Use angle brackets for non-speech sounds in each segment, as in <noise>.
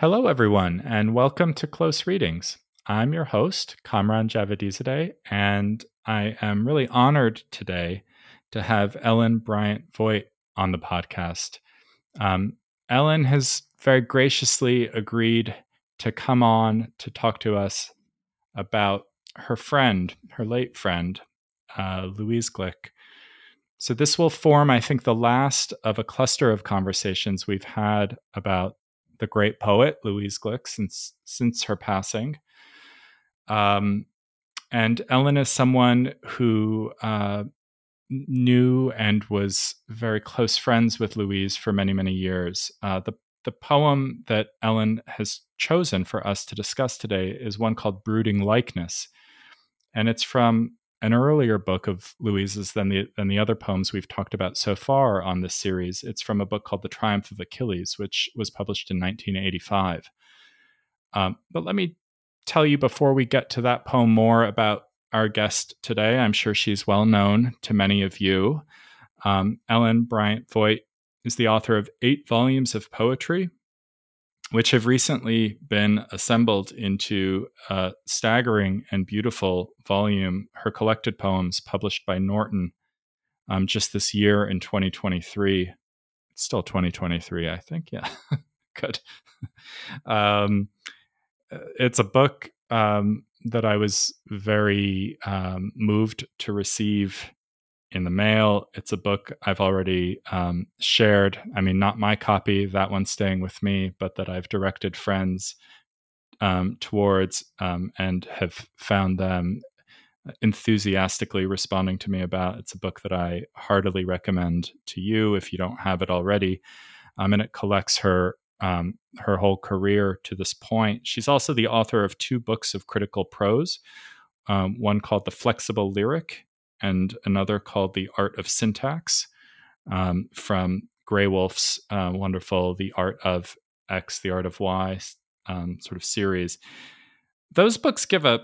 Hello, everyone, and welcome to Close Readings. I'm your host, Kamran Javadizadeh, and I am really honored today to have Ellen Bryant Voigt on the podcast. Um, Ellen has very graciously agreed to come on to talk to us about her friend, her late friend, uh, Louise Glück. So, this will form, I think, the last of a cluster of conversations we've had about the great poet Louise Glück since since her passing. Um, and Ellen is someone who uh, knew and was very close friends with Louise for many many years. Uh, the the poem that Ellen has chosen for us to discuss today is one called "Brooding Likeness," and it's from an earlier book of Louise's than the than the other poems we've talked about so far on this series. It's from a book called The Triumph of Achilles, which was published in 1985. Um, but let me tell you before we get to that poem more about our guest today. I'm sure she's well known to many of you. Um, Ellen Bryant Voigt is the author of eight volumes of poetry, which have recently been assembled into a staggering and beautiful volume, her collected poems published by Norton um, just this year in 2023. It's still 2023, I think. Yeah, <laughs> good. <laughs> um, it's a book um, that I was very um, moved to receive in the mail. It's a book I've already um, shared. I mean, not my copy, that one's staying with me, but that I've directed friends um, towards um, and have found them enthusiastically responding to me about. It's a book that I heartily recommend to you if you don't have it already. Um, and it collects her um, her whole career to this point. She's also the author of two books of critical prose, um, one called The Flexible Lyric and another called The Art of Syntax um, from Graywolf's uh, wonderful The Art of X, The Art of Y um, sort of series. Those books give a,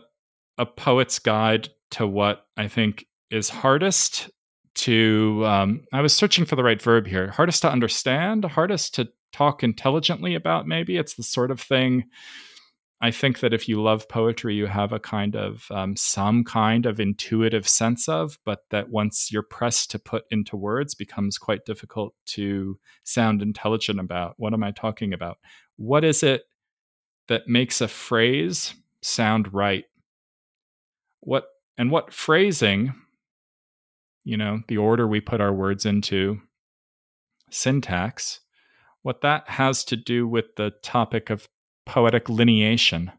a poet's guide to what I think is hardest to, um, I was searching for the right verb here, hardest to understand, hardest to talk intelligently about, maybe. It's the sort of thing I think that if you love poetry, you have a kind of um, some kind of intuitive sense of, but that once you're pressed to put into words becomes quite difficult to sound intelligent about. What am I talking about? What is it that makes a phrase sound right? What and what phrasing, you know, the order we put our words into, syntax, what that has to do with the topic of poetic lineation,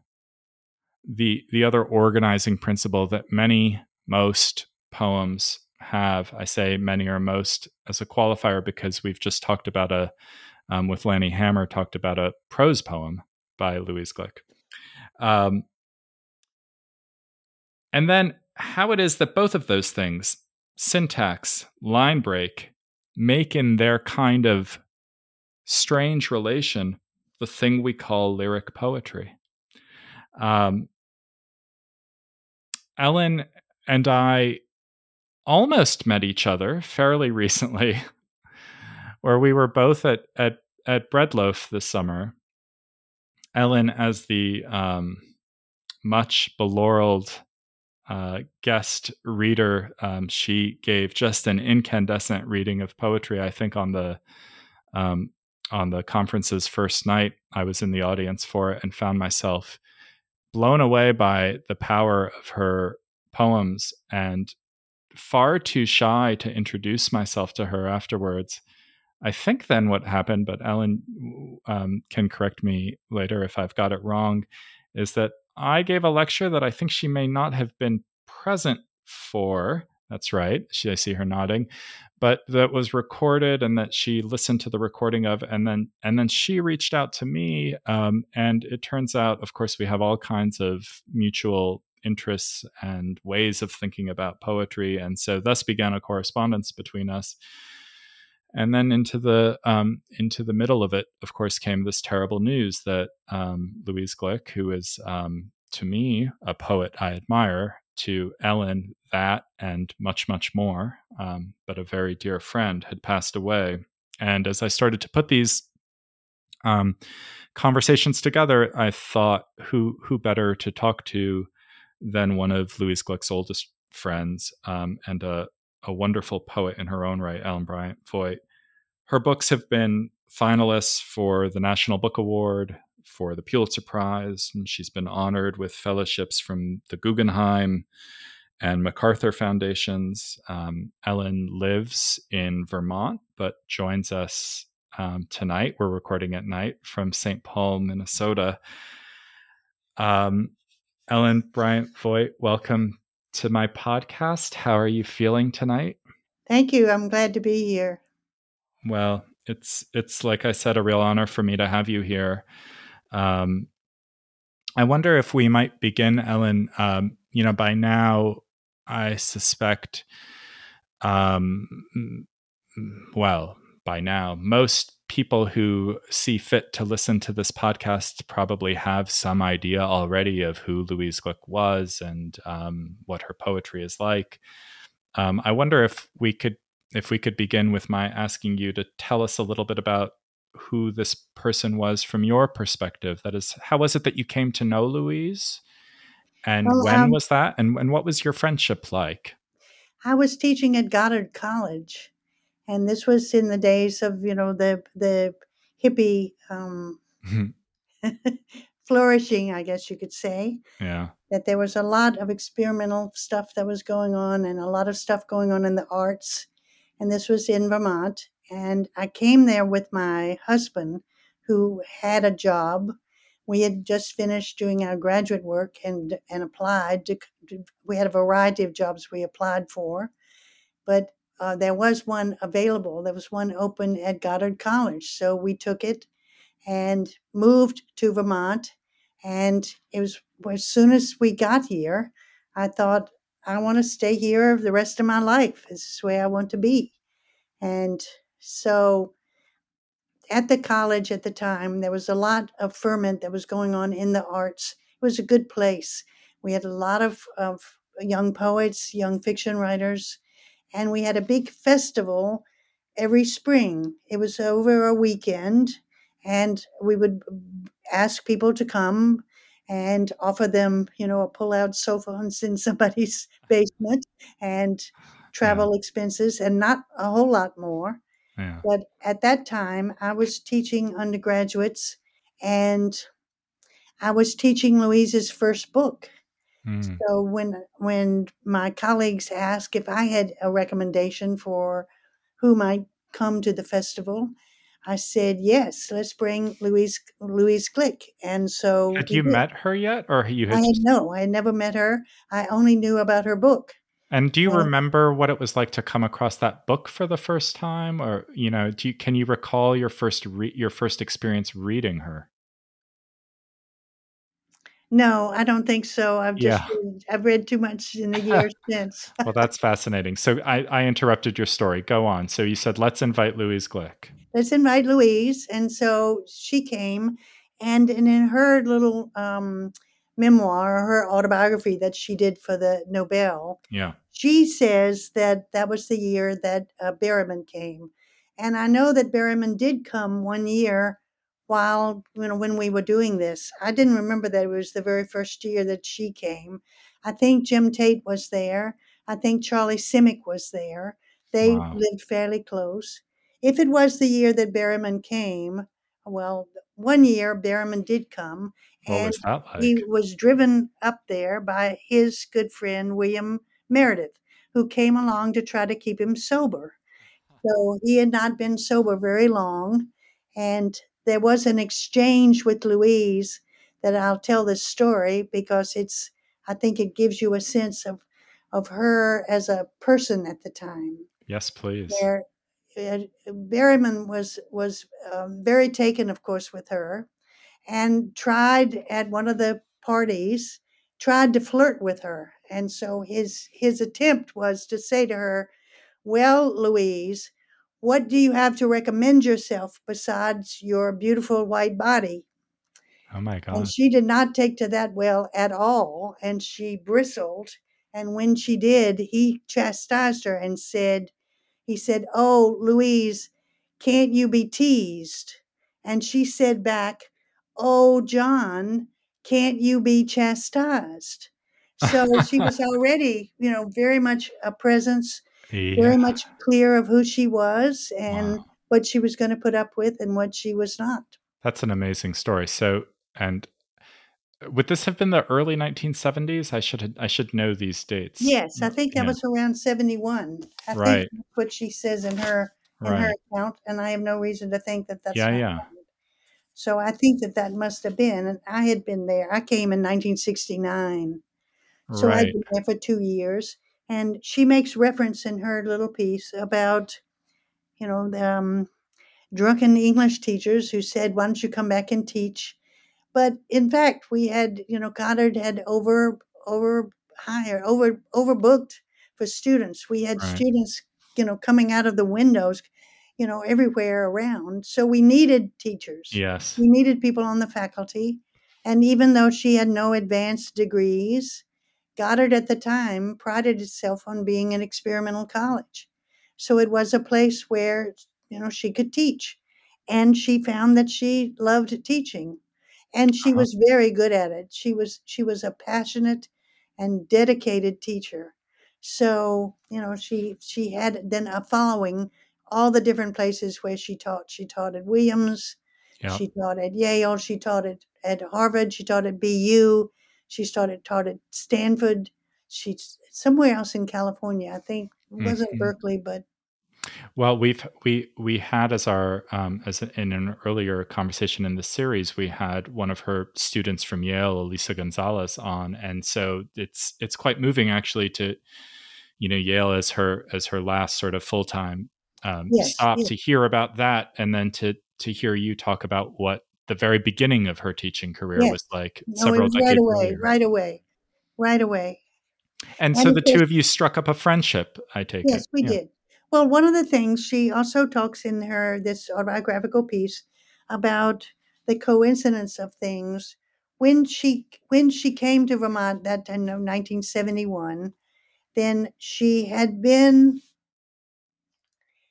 the the other organizing principle that many most poems have. I say many or most as a qualifier because we've just talked about a um, with Lanny Hammer talked about a prose poem by Louise Glück. Um, and then how it is that both of those things, syntax, line break, make in their kind of strange relation the thing we call lyric poetry. Um, Ellen and I almost met each other fairly recently, <laughs> where we were both at at at Bread Loaf this summer. Ellen, as the um, much belaureled uh, guest reader, um, she gave just an incandescent reading of poetry. I think on the um, on the conference's first night, I was in the audience for it and found myself blown away by the power of her poems and far too shy to introduce myself to her afterwards. I think then what happened, but Ellen um, can correct me later if I've got it wrong, is that I gave a lecture that I think she may not have been present for. That's right. She, I see her nodding but that was recorded and that she listened to the recording of and then and then she reached out to me um, and it turns out of course we have all kinds of mutual interests and ways of thinking about poetry and so thus began a correspondence between us and then into the um, into the middle of it of course came this terrible news that um, louise glück who is um, to me a poet i admire to ellen that and much, much more. Um, but a very dear friend had passed away. And as I started to put these um, conversations together, I thought who who better to talk to than one of Louise Glück's oldest friends um, and a, a wonderful poet in her own right, Ellen Bryant Voigt. Her books have been finalists for the National Book Award, for the Pulitzer Prize, and she's been honored with fellowships from the Guggenheim and MacArthur Foundations. Um, Ellen lives in Vermont, but joins us um, tonight. We're recording at night from St. Paul, Minnesota. Um, Ellen Bryant Voigt, welcome to my podcast. How are you feeling tonight? Thank you. I'm glad to be here. Well, it's it's like I said, a real honor for me to have you here. Um, I wonder if we might begin, Ellen. Um, you know, by now, I suspect, um, well, by now, most people who see fit to listen to this podcast probably have some idea already of who Louise Glück was and um, what her poetry is like. Um, I wonder if we could if we could begin with my asking you to tell us a little bit about who this person was from your perspective. That is, how was it that you came to know Louise? And well, when um, was that? And, and what was your friendship like? I was teaching at Goddard College, and this was in the days of you know the the hippie um, <laughs> flourishing, I guess you could say. Yeah. That there was a lot of experimental stuff that was going on, and a lot of stuff going on in the arts, and this was in Vermont. And I came there with my husband, who had a job. We had just finished doing our graduate work and and applied to. We had a variety of jobs we applied for, but uh, there was one available. There was one open at Goddard College, so we took it and moved to Vermont. And it was as soon as we got here, I thought I want to stay here the rest of my life. This is where I want to be. And so at the college at the time, there was a lot of ferment that was going on in the arts. It was a good place. We had a lot of, of young poets, young fiction writers, and we had a big festival every spring. It was over a weekend, and we would ask people to come and offer them, you know, a pull-out sofa in somebody's <laughs> basement and travel yeah. expenses and not a whole lot more. Yeah. But at that time, I was teaching undergraduates and I was teaching Louise's first book. Mm. So when when my colleagues asked if I had a recommendation for who might come to the festival, I said yes. Let's bring Louise Louise Glück. And so had you did. met her yet, or you had? I had no. I had never met her. I only knew about her book. And do you remember what it was like to come across that book for the first time, or you know, do you, can you recall your first re- your first experience reading her? No, I don't think so. I've just yeah. read, I've read too much in the years <laughs> since. well, that's fascinating. So I, I interrupted your story. Go on. So you said let's invite Louise Glück. Let's invite Louise, and so she came, and, and in her little um, memoir, her autobiography that she did for the Nobel, yeah, she says that that was the year that uh, Berryman came, and I know that Berryman did come one year while you know when we were doing this. I didn't remember that it was the very first year that she came. I think Jim Tate was there. I think Charlie Simic was there. They wow. lived fairly close. If it was the year that Berryman came, well, one year Berryman did come, what and was like? he was driven up there by his good friend William Meredith, who came along to try to keep him sober. So he had not been sober very long, and there was an exchange with Louise that I'll tell this story because it's I think it gives you a sense of of her as a person at the time. Yes, please. Where uh, Berryman was was um, very taken, of course, with her, and tried at one of the parties tried to flirt with her, and so his his attempt was to say to her, "Well, Louise, what do you have to recommend yourself besides your beautiful white body? Oh my God. And she did not take to that well at all. And she bristled. And when she did, he chastised her and said, he said, Oh, Louise, can't you be teased? And she said back, Oh, John, can't you be chastised? So <laughs> she was already, you know, very much a presence, yeah. very much clear of who she was and Wow. what she was going to put up with and what she was not. That's an amazing story. So, and uh, would this have been the early 1970s? I should I should know these dates. Yes, I think that Yeah. was around 71. I Right. think that's what she says in her in her account, and I have no reason to think that that's Yeah, yeah. right. So I think that that must have been, and I had been there. I came in 1969, so I'd Right. been there for two years. And she makes reference in her little piece about, you know, the, um, drunken English teachers who said, "Why don't you come back and teach?" But in fact, we had, you know, Goddard had over over hired over overbooked for students. We had Right. students, you know, coming out of the windows, you know, everywhere around. So we needed teachers. Yes. We needed people on the faculty. And even though she had no advanced degrees, Goddard at the time prided itself on being an experimental college. So it was a place where, you know, she could teach. And she found that she loved teaching. And she Uh-huh. was very good at it. She was she was a passionate and dedicated teacher. So, you know, she she had then a following all the different places where she taught. She taught at Williams, Yeah. she taught at Yale, she taught at, at Harvard, she taught at BU, she started taught at Stanford. She's somewhere else in California. I think it wasn't Mhm. Berkeley, but Well, we've we we had as our um, as in an earlier conversation in the series, we had one of her students from Yale, Elisa Gonzalez, on, and so it's it's quite moving actually to you know Yale as her as her last sort of full time um, yes, stop yes, to hear about that, and then to to hear you talk about what the very beginning of her teaching career yes. was like No, several was right away, earlier. right away, right away. And And so the two of you struck up a friendship. I take yes, it. Yes, we Yeah. did. Well, one of the things she also talks in her this autobiographical piece about the coincidence of things when she when she came to Vermont that time of 1971 then she had been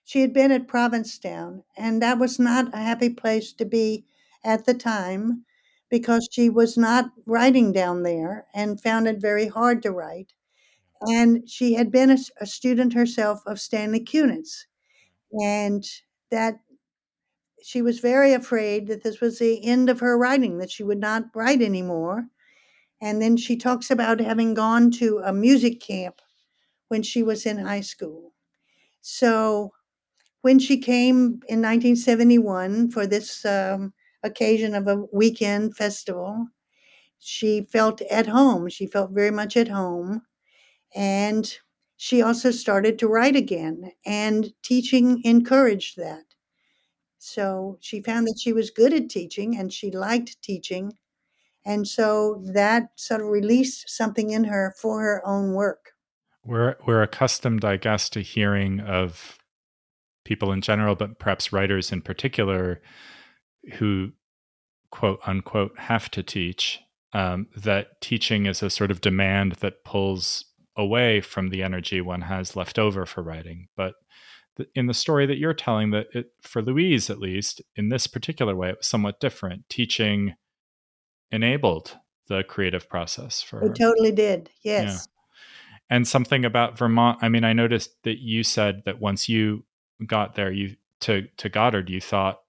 she had been at Provincetown and that was not a happy place to be at the time because she was not writing down there and found it very hard to write. And she had been a student herself of Stanley Kunitz. And that she was very afraid that this was the end of her writing that she would not write anymore. And then she talks about having gone to a music camp when she was in high school. So when she came in 1971 for this um, occasion of a weekend festival. She felt at home. She felt very much at home. And she also started to write again and teaching encouraged that. So she found that she was good at teaching and she liked teaching. And so that sort of released something in her for her own work. We're we're accustomed, I guess, to hearing of people in general, but perhaps writers in particular, who quote unquote have to teach. Um, that teaching is a sort of demand that pulls away from the energy one has left over for writing. But th- in the story that you're telling, that it, for Louise at least, in this particular way, it was somewhat different. Teaching enabled the creative process for her. it totally did Yeah. yes And something about Vermont. I mean, I noticed that you said that once you got there, you to to Goddard, you thought,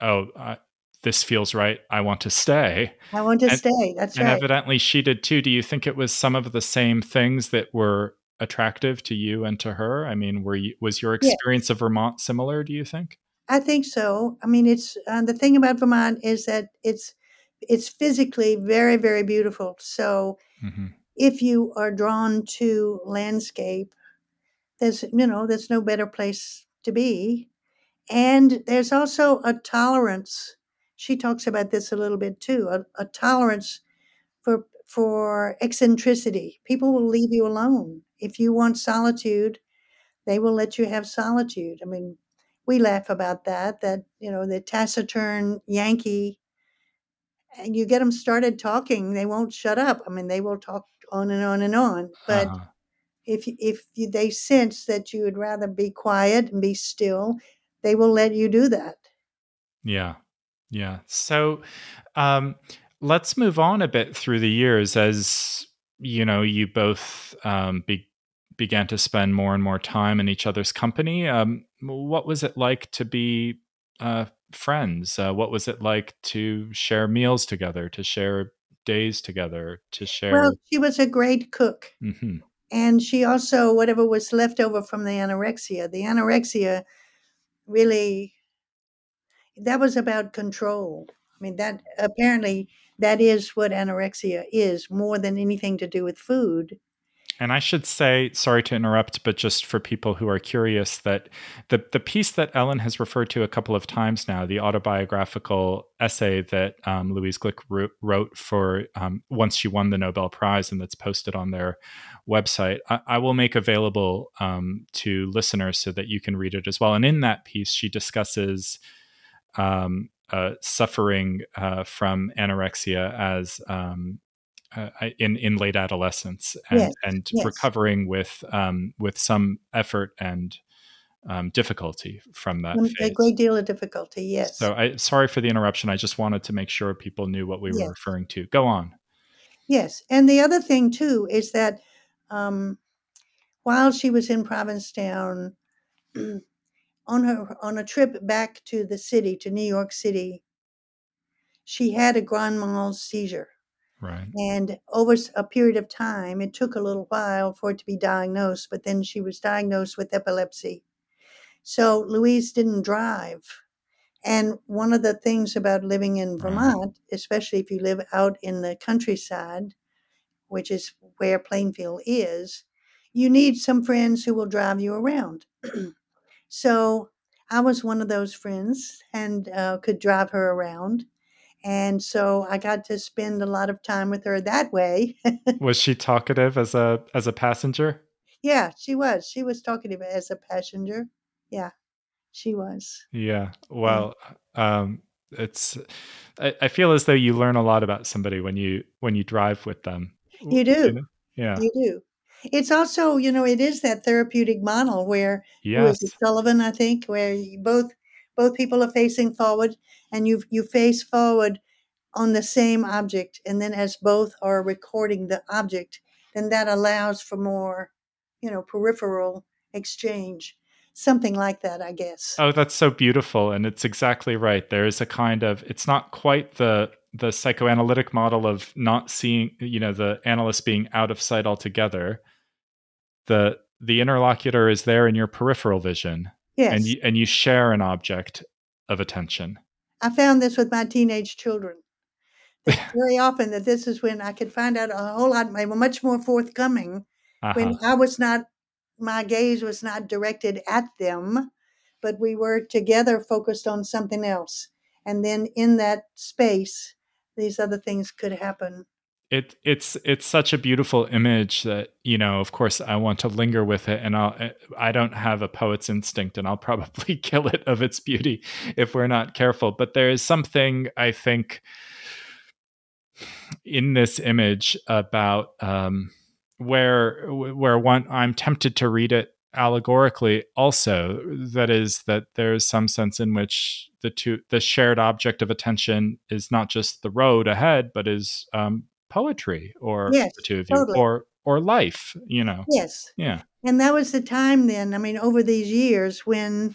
"Oh, uh, this feels right. I want to stay." i want to And, stay that's and right And evidently, she did too. Do you think it was some of the same things that were attractive to you and to her? I mean, were you, was your yes experience of Vermont similar? Do you think? I think so. I mean, it's uh, the thing about Vermont is that it's it's physically very very beautiful. So hmm if you are drawn to landscape, there's you know there's no better place to be. And there's also a tolerance. She talks about this a little bit too. A, a tolerance for for eccentricity. People will leave you alone if you want solitude. They will let you have solitude. I mean, we laugh about that. That you know the taciturn Yankee and you get them started talking, they won't shut up. I mean, they will talk on and on and on. But Uh-huh. if if you, they sense that you would rather be quiet and be still, they will let you do that. Yeah. Yeah. So um, let's move on a bit through the years as you know you both um, be- began to spend more and more time in each other's company. Um, what was it like to be uh, friends? Uh, what was it like to share meals together, to share days together, to share? Well, she was a great cook. hmm And she also, whatever was left over from the anorexia, the anorexia really, that was about control. I mean, that apparently that is what anorexia is more than anything to do with food. And I should say, sorry to interrupt, but just for people who are curious, that the the piece that Ellen has referred to a couple of times now, the autobiographical essay that um, Louise wrote, wrote for um, once she won the Nobel Prize, and that's posted on their website, I, I will make available um, to listeners so that you can read it as well. And in that piece, she discusses um, uh, suffering uh, from anorexia as um, uh, in in late adolescence and Yes, and yes. recovering with um, with some effort and um, difficulty from that A great deal of difficulty, yes. So I sorry for the interruption. I just wanted to make sure people knew what we were Yes. referring to. Go on. Yes, and the other thing too is that um, while she was in Provincetown, <clears throat> on her on a trip back to the city to New York City, she had a grand mal seizure, Right. and over a period of time, it took a little while for it to be diagnosed, but then she was diagnosed with epilepsy. So Louise didn't drive. And one of the things about living in Right. Vermont, especially if you live out in the countryside, which is where Plainfield is, you need some friends who will drive you around. <clears throat> so I was one of those friends and uh, could drive her around. And so I got to spend a lot of time with her that way. <laughs> Was she talkative as a as a passenger? yeah, she was. She was talkative as a passenger. Yeah, she was. Yeah. Well, um, it's. I, I feel as though you learn a lot about somebody when you when you drive with them. You do. know? Yeah. You do. It's also, you know, it is that therapeutic model where Yes. Sullivan, I think, where you both both people are facing forward and you you face forward on the same object and then as both are recording the object, then that allows for more, you know, peripheral exchange. Something like that, I guess. Oh, that's so beautiful, and it's exactly right. There is a kind of. It's not quite the the psychoanalytic model of not seeing, you know, the analyst being out of sight altogether. The the interlocutor is there in your peripheral vision, yes. and you and you share an object of attention. I found this with my teenage children. <laughs> Very often that this is when I could find out a whole lot they were much more forthcoming Uh-huh. when I was not my gaze was not directed at them, but we were together focused on something else. And then in that space, these other things could happen. It it's it's such a beautiful image that you know of course i want to linger with it and i'll i don't have a poet's instinct and i'll <laughs> probably kill it of its beauty if we're not careful. But there is something i think in this image about um where where one i'm tempted to read it allegorically also that is that there's some sense in which the two the shared object of attention is not just the road ahead but is um poetry or Yes, the two of you totally. or or life you know Yes. yeah And that was the time then, I mean, over these years when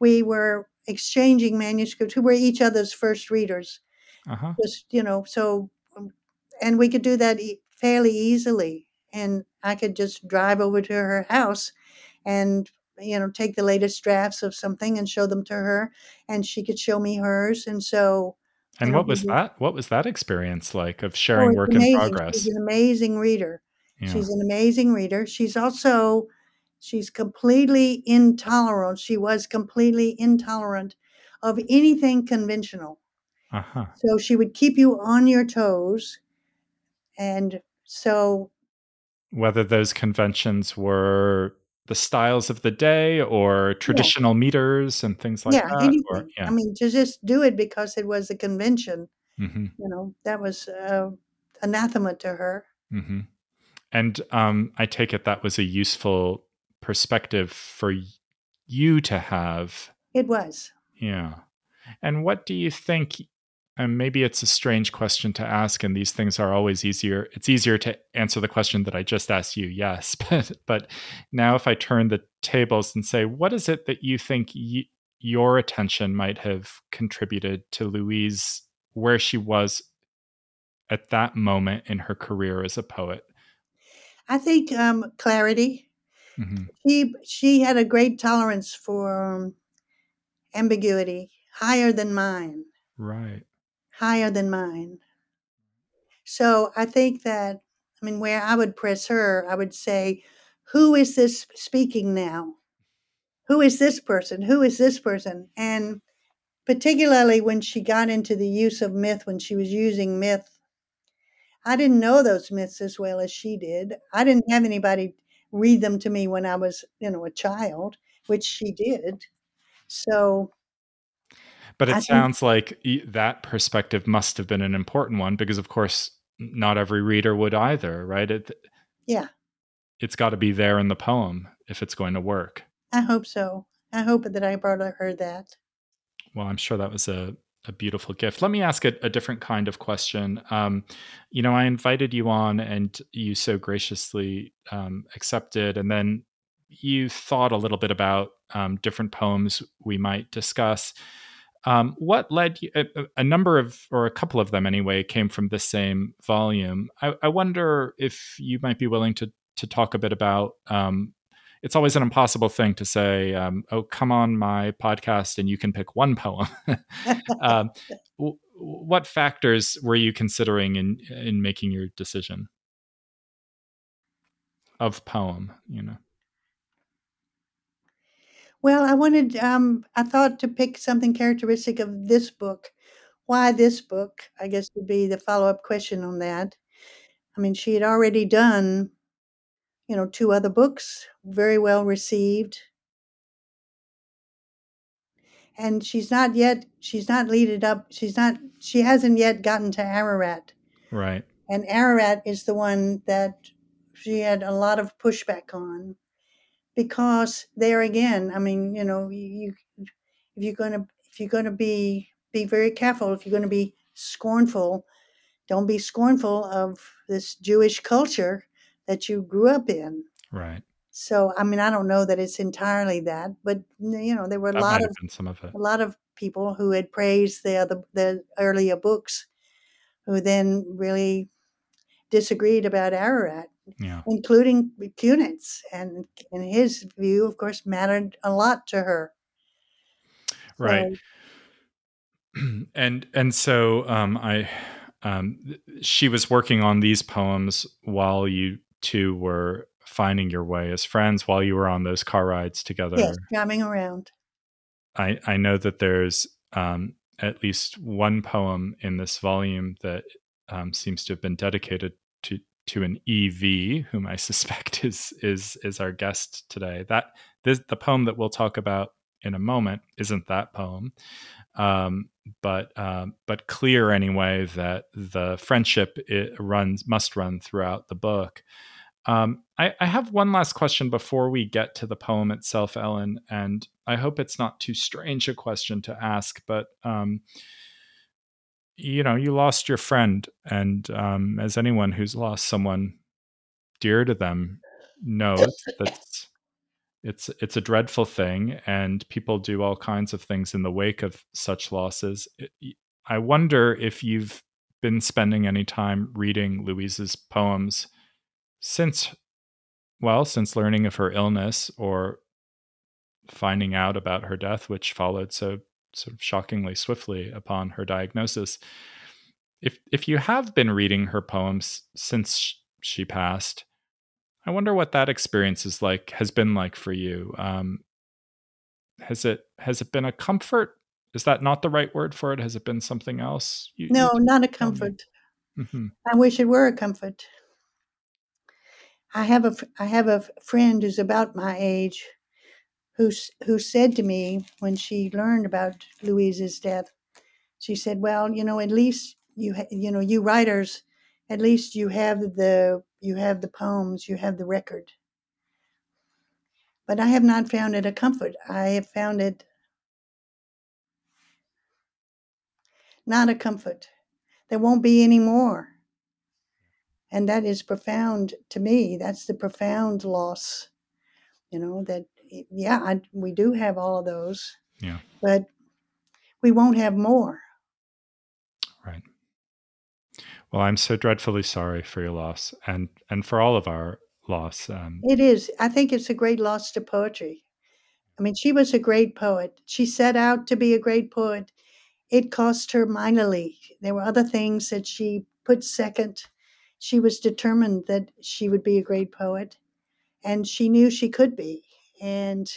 we were exchanging manuscripts, who were each other's first readers. uh-huh Just, you know, so, um, and we could do that e- fairly easily. And I could just drive over to her house and, you know, take the latest drafts of something and show them to her. And she could show me hers. And so, and what was that what was that experience like of oh, sharing it's work in progress She's an amazing reader. yeah. She's an amazing reader. She's also she's completely intolerant. She was completely intolerant of anything conventional. uh-huh So she would keep you on your toes. And so whether those conventions were the styles of the day or traditional meters and things like yeah, that anything. or yeah I mean, to just do it because it was a convention, hmm you know, that was uh, anathema to her. hmm And um, I take it that was a useful perspective for you to have. It was. Yeah. And what do you think and maybe it's a strange question to ask, and these things are always easier. It's easier to answer the question that I just asked you, yes. <laughs> But but now, if I turn the tables and say, what is it that you think y- your attention might have contributed to Louise where she was at that moment in her career as a poet? I think um, clarity. Mm-hmm. She she had a great tolerance for um, ambiguity, higher than mine. Right. Higher than mine. So I think that I mean, where I would press her, I would say, "Who is this speaking now? Who is this person? Who is this person?" And particularly when she got into the use of myth, when she was using myth I didn't know those myths as well as she did. I didn't have anybody read them to me when I was, you know, a child, which she did. So but it I sounds think, like that perspective must have been an important one because of course not every reader would either, right? It Yeah. It's got to be there in the poem if it's going to work. I hope so. I hope that I brought her that. Well, I'm sure that was a a beautiful gift. Let me ask a, a different kind of question. Um, you know, I invited you on, and you so graciously um, accepted, and then you thought a little bit about um, different poems we might discuss. Um, what led you? A, a, number of, or a couple of them anyway, came from the same volume. I, I wonder if you might be willing to to talk a bit about um, it's always an impossible thing to say, um, "Oh, come on my podcast and you can pick one poem." <laughs> um, w- what factors were you considering in in making your decision of poem? You know. Well, I wanted. Um, I thought to pick something characteristic of this book. Why this book? I guess would be the follow up question on that. I mean, she had already done you know, two other books, very well received. And she's not yet, she's not leaded up, she's not, she hasn't yet gotten to Ararat. Right. And Ararat is the one that she had a lot of pushback on because there again, I mean, you know, you, if you're going to, if you're going to be, be very careful, if you're going to be scornful, don't be scornful of this Jewish culture that you grew up in. Right. So, I mean, I don't know that it's entirely that, but you know, there were a that lot of some of it. a lot of people who had praised the other the earlier books, who then really disagreed about Ararat, yeah. including Kunitz, and in his view, of course, mattered a lot to her. Right. So, <clears throat> and and so um, I um, she was working on these poems while you two were finding your way as friends while you were on those car rides together. Yes, jamming around. I, I know that there's um, at least one poem in this volume that um, seems to have been dedicated to to an EV, whom I <laughs> suspect is is is our guest today. That this, the poem that we'll talk about in a moment isn't that poem, um, but um, but clear anyway that the friendship it runs must run throughout the book. Um, I, I, have one last question before we get to the poem itself, Ellen, and I hope it's not too strange a question to ask, but um, you know, you lost your friend, and um, as anyone who's lost someone dear to them knows, <laughs> that's it's it's a dreadful thing, and people do all kinds of things in the wake of such losses. I wonder if you've been spending any time reading Louise's poems since well since learning of her illness or finding out about her death which followed so sort of shockingly swiftly upon her diagnosis. If if you have been reading her poems since she passed i wonder what that experience is like has been like for you. Um, has it has it been a comfort? Is that not the right word for it? Has it been something else? You, no you not a comfort. Mm-hmm. i wish it were a comfort. I have a I have a friend who's about my age, who who said to me when she learned about Louise's death, she said, "Well, you know, at least you ha- you know you writers, at least you have the you have the poems, you have the record." But I have not found it a comfort. I have found it not a comfort. There won't be any more. And that is profound to me. That's the profound loss. You know, that, yeah, I, we do have all of those. Yeah. But we won't have more. Right. Well, I'm so dreadfully sorry for your loss and, and for all of our loss. Um, It is. I think it's a great loss to poetry. I mean, she was a great poet. She set out to be a great poet. It cost her mightily. There were other things that she put second. She was determined that she would be a great poet, and she knew she could be. And,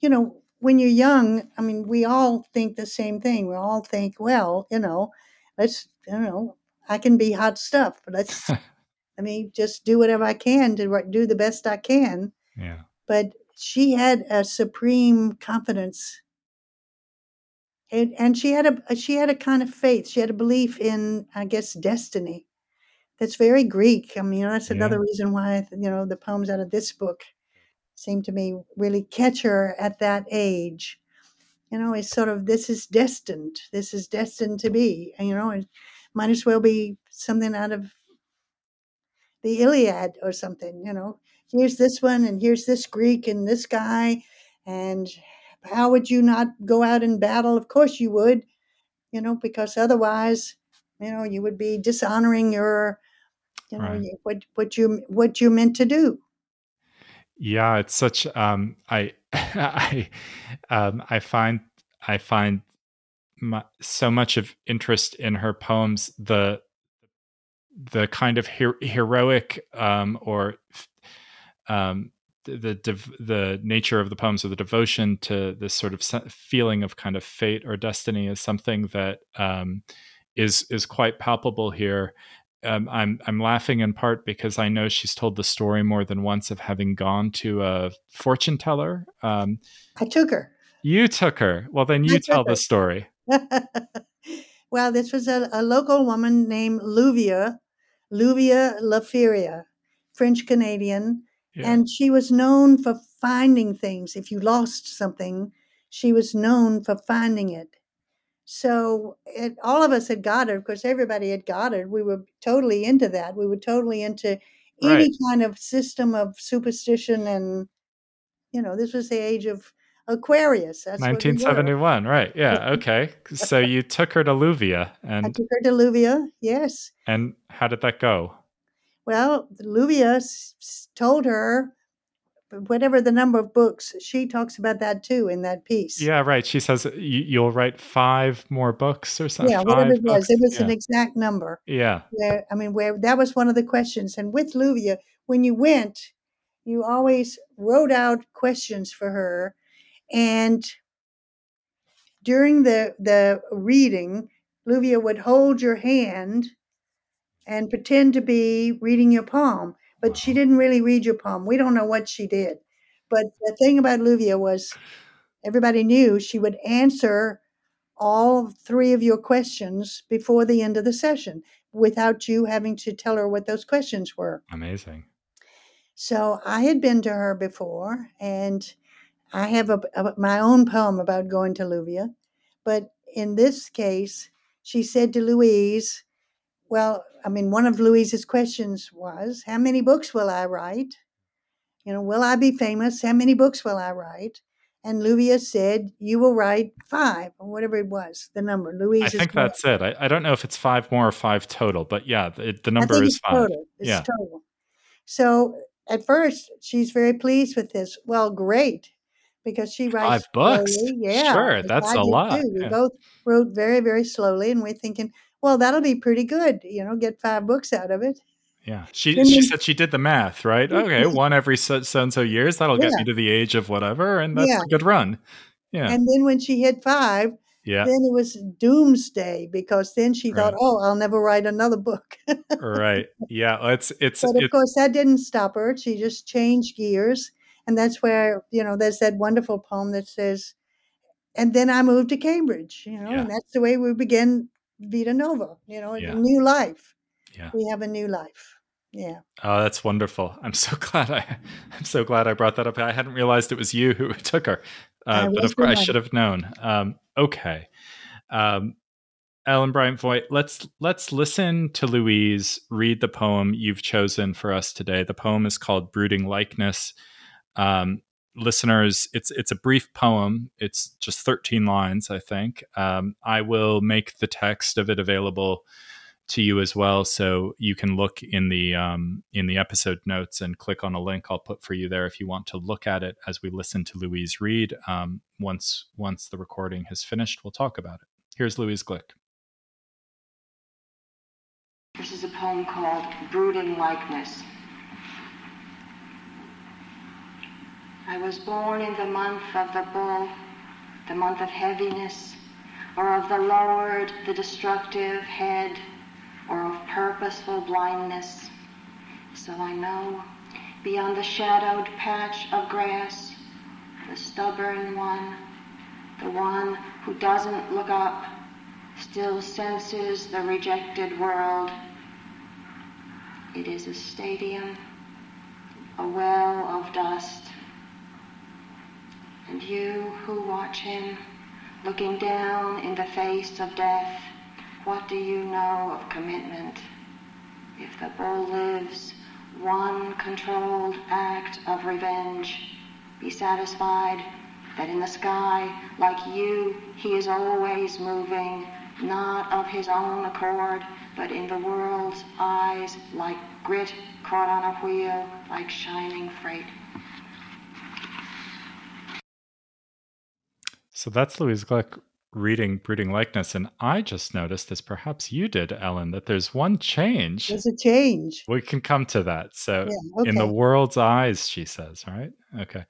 you know, when you're young, I mean, we all think the same thing. We all think, well, you know, let's, you know, I can be hot stuff. Let's, <laughs> I mean, just do whatever I can to do the best I can. yeah. But she had a supreme confidence. And, and she had a she had a kind of faith. She had a belief in, I guess, destiny. That's very Greek. I mean, that's Yeah. another reason why you know the poems out of this book seem to me really catch her at that age. You know, it's sort of this is destined. This is destined to be. You know, it might as well be something out of the Iliad or something. You know, here's this one, and here's this Greek and this guy, and how would you not go out in battle? Of course you would. You know, because otherwise, you know, you would be dishonoring your, you know, Right. what what you what you're meant to do. Yeah, it's such um I <laughs> I um I find I find mu so much of interest in her poems the the kind of her- heroic um or um the the, the nature of the poems or the devotion to this sort of feeling of kind of fate or destiny is something that um is is quite palpable here um, I'm I'm laughing in part because I know she's told the story more than once of having gone to a fortune teller. Um, I took her. you took her. Well, then you tell the story. <laughs> well, this was a, a local woman named Luvia, Luvia Laferia, French Canadian, Yeah. and she was known for finding things. If you lost something, she was known for finding it. So it, all of us had got it. Of course, everybody had got it. We were totally into that. We were totally into any Right. kind of system of superstition, and you know, this was the age of Aquarius. That's what we 1971. Right. Yeah. <laughs> Okay. So you took her to Luvia, and I took her to Luvia. Yes. and how did that go? Well, Luvia s- told her whatever the number of books. She talks about that too in that piece. Yeah. Right. She says you, you'll write five more books or something. Yeah, whatever it was. books. It was yeah. an exact number. yeah. Where I mean, where that was one of the questions. And with Luvia, when you went, you always wrote out questions for her, and during the the reading, Luvia would hold your hand and pretend to be reading your palm, but she didn't really read your palm. We don't know what she did. But the thing about Luvia was everybody knew she would answer all three of your questions before the end of the session without you having to tell her what those questions were. Amazing. So I had been to her before, and I have a, a- my own poem about going to Luvia. But in this case, she said to Louise, Well, I mean, one of Louise's questions was, How many books will I write? You know, will I be famous? How many books will I write? And Luvia said, You will write five, or whatever it was, the number. Louise I think correct. that's it. I, I don't know if it's five more or five total, but yeah, the, the number is five. total. It's Yeah. total. So at first, she's very pleased with this. Well, great, because she writes Five books. slowly. Yeah, Sure, that's a lot. Too. We Yeah. both wrote very, very slowly, and we're thinking, well, that'll be pretty good. You know, get five books out of it. Yeah, she Then she said she did the math, right? Okay, mm-hmm. one every so so and so years. That'll get Yeah. me to the age of whatever, and that's Yeah. a good run. Yeah, And then when she hit five, yeah, then it was doomsday because then she thought, Right. oh, I'll never write another book. right. Yeah, it's it's But of it, course, that didn't stop her. She just changed gears. And that's where, you know, there's that wonderful poem that says, and then I moved to Cambridge, you know, Yeah. and that's the way we began Vita Nova, you know, Yeah. a new life. yeah. We have a new life. Yeah. Oh, that's wonderful. I'm so <laughs> glad I I'm so glad I brought that up. I hadn't realized it was you who <laughs> took her, uh, but of course I should have known. Um, okay. Um, Ellen Bryant Voigt, let's let's listen to Louise read the poem you've chosen for us today. The poem is called "Brooding Likeness." Um, listeners, it's it's a brief poem. It's just 13 lines, I think. Um, I will make the text of it available to you as well, so you can look in the um, in the episode notes and click on a link I'll put for you there if you want to look at it as we listen to Louise read. Um, once once the recording has finished, we'll talk about it. Here's Louise Glück. This is a poem called Brooding Likeness. I was born in the month of the bull, the month of heaviness, or of the lowered, the destructive head, or of purposeful blindness. So I know, beyond the shadowed patch of grass, the stubborn one, the one who doesn't look up, still senses the rejected world it is a stadium, a well of dust. And you who watch him, looking down in the face of death, what do you know of commitment? If the bull lives, one controlled act of revenge, be satisfied that in the sky, like you, he is always moving, not of his own accord, but in the world's eyes, like grit caught on a wheel, like shining freight. So that's Louise Glück reading Brooding Likeness. And I just noticed, as perhaps you did, Ellen, that there's one change. There's a change. We can come to that. So, Yeah, in the world's eyes, she says, right? Okay.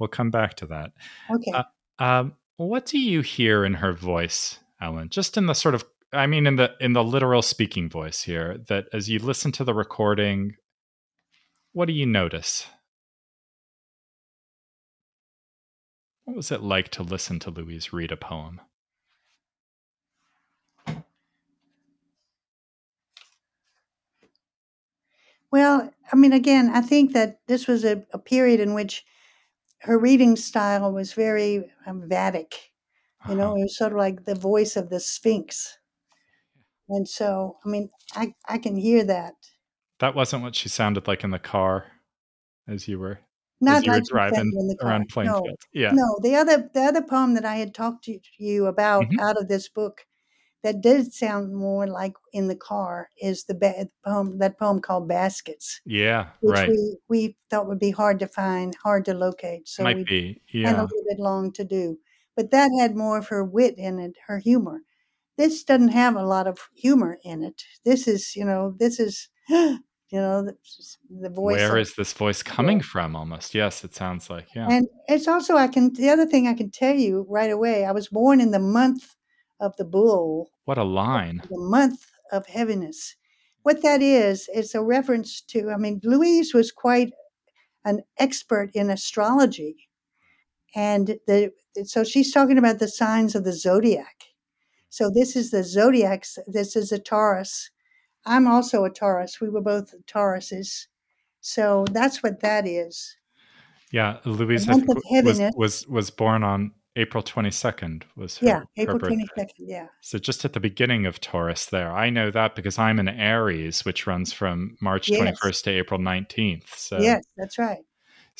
We'll come back to that. Okay. Uh, Um, what do you hear in her voice, Ellen? Just in the sort of, I mean, in the in the literal speaking voice here. That as you listen to the recording, what do you notice? What was it like to listen to Louise read a poem? Well, I mean, again, I think that this was a, a period in which her reading style was very um, Vatic. You know, Uh-huh. it was sort of like the voice of the Sphinx. And so, I mean, I, I can hear that. that wasn't what she sounded like in the car as you were Not like driving in the car. around No, Yeah. no. The other the other poem that I had talked to you about Mhm. out of this book that did sound more like in the car is the ba- poem that poem called Baskets, Yeah. which Right. we we thought would be hard to find, hard to locate. So Might be. and a little bit long to do. But that had more of her wit in it, her humor. This doesn't have a lot of humor in it. This is, you know, this is, you know, the, the voice. Where of, is this voice coming from? Almost. Yes, it sounds like. Yeah. and it's also, I can, the other thing I can tell you right away, I was born in the month of the bull, What a line. the month of heaviness. What that is, it's a reference to, I mean, Louise was quite an expert in astrology. And the so she's talking about the signs of the zodiac. So this is the zodiac. This is a Taurus. I'm also a Taurus. We were both Tauruses. So that's what that is. Yeah. Louise think, was, was was born on April 22nd was her, Yeah, April birthday. 22nd. Yeah. So just at the beginning of Taurus there. I know that because I'm an Aries, which runs from March Yes. 21st to April 19th. So Yes, that's right.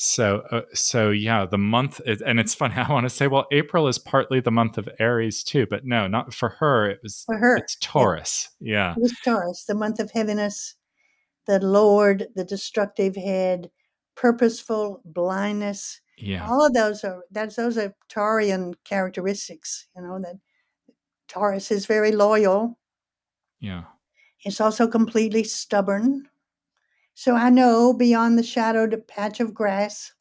So, uh, so yeah, the month, is, and it's funny. <laughs> I want to say, well, April is partly the month of Aries too, but no, not for her. It was, For her. it's Taurus. Yeah, It was Taurus, the month of heaviness, the Lord, the destructive head, purposeful blindness. yeah, All of those are that's those are Taurian characteristics. You know that Taurus is very loyal. yeah, It's also completely stubborn. So I know beyond the shadowed patch of grass,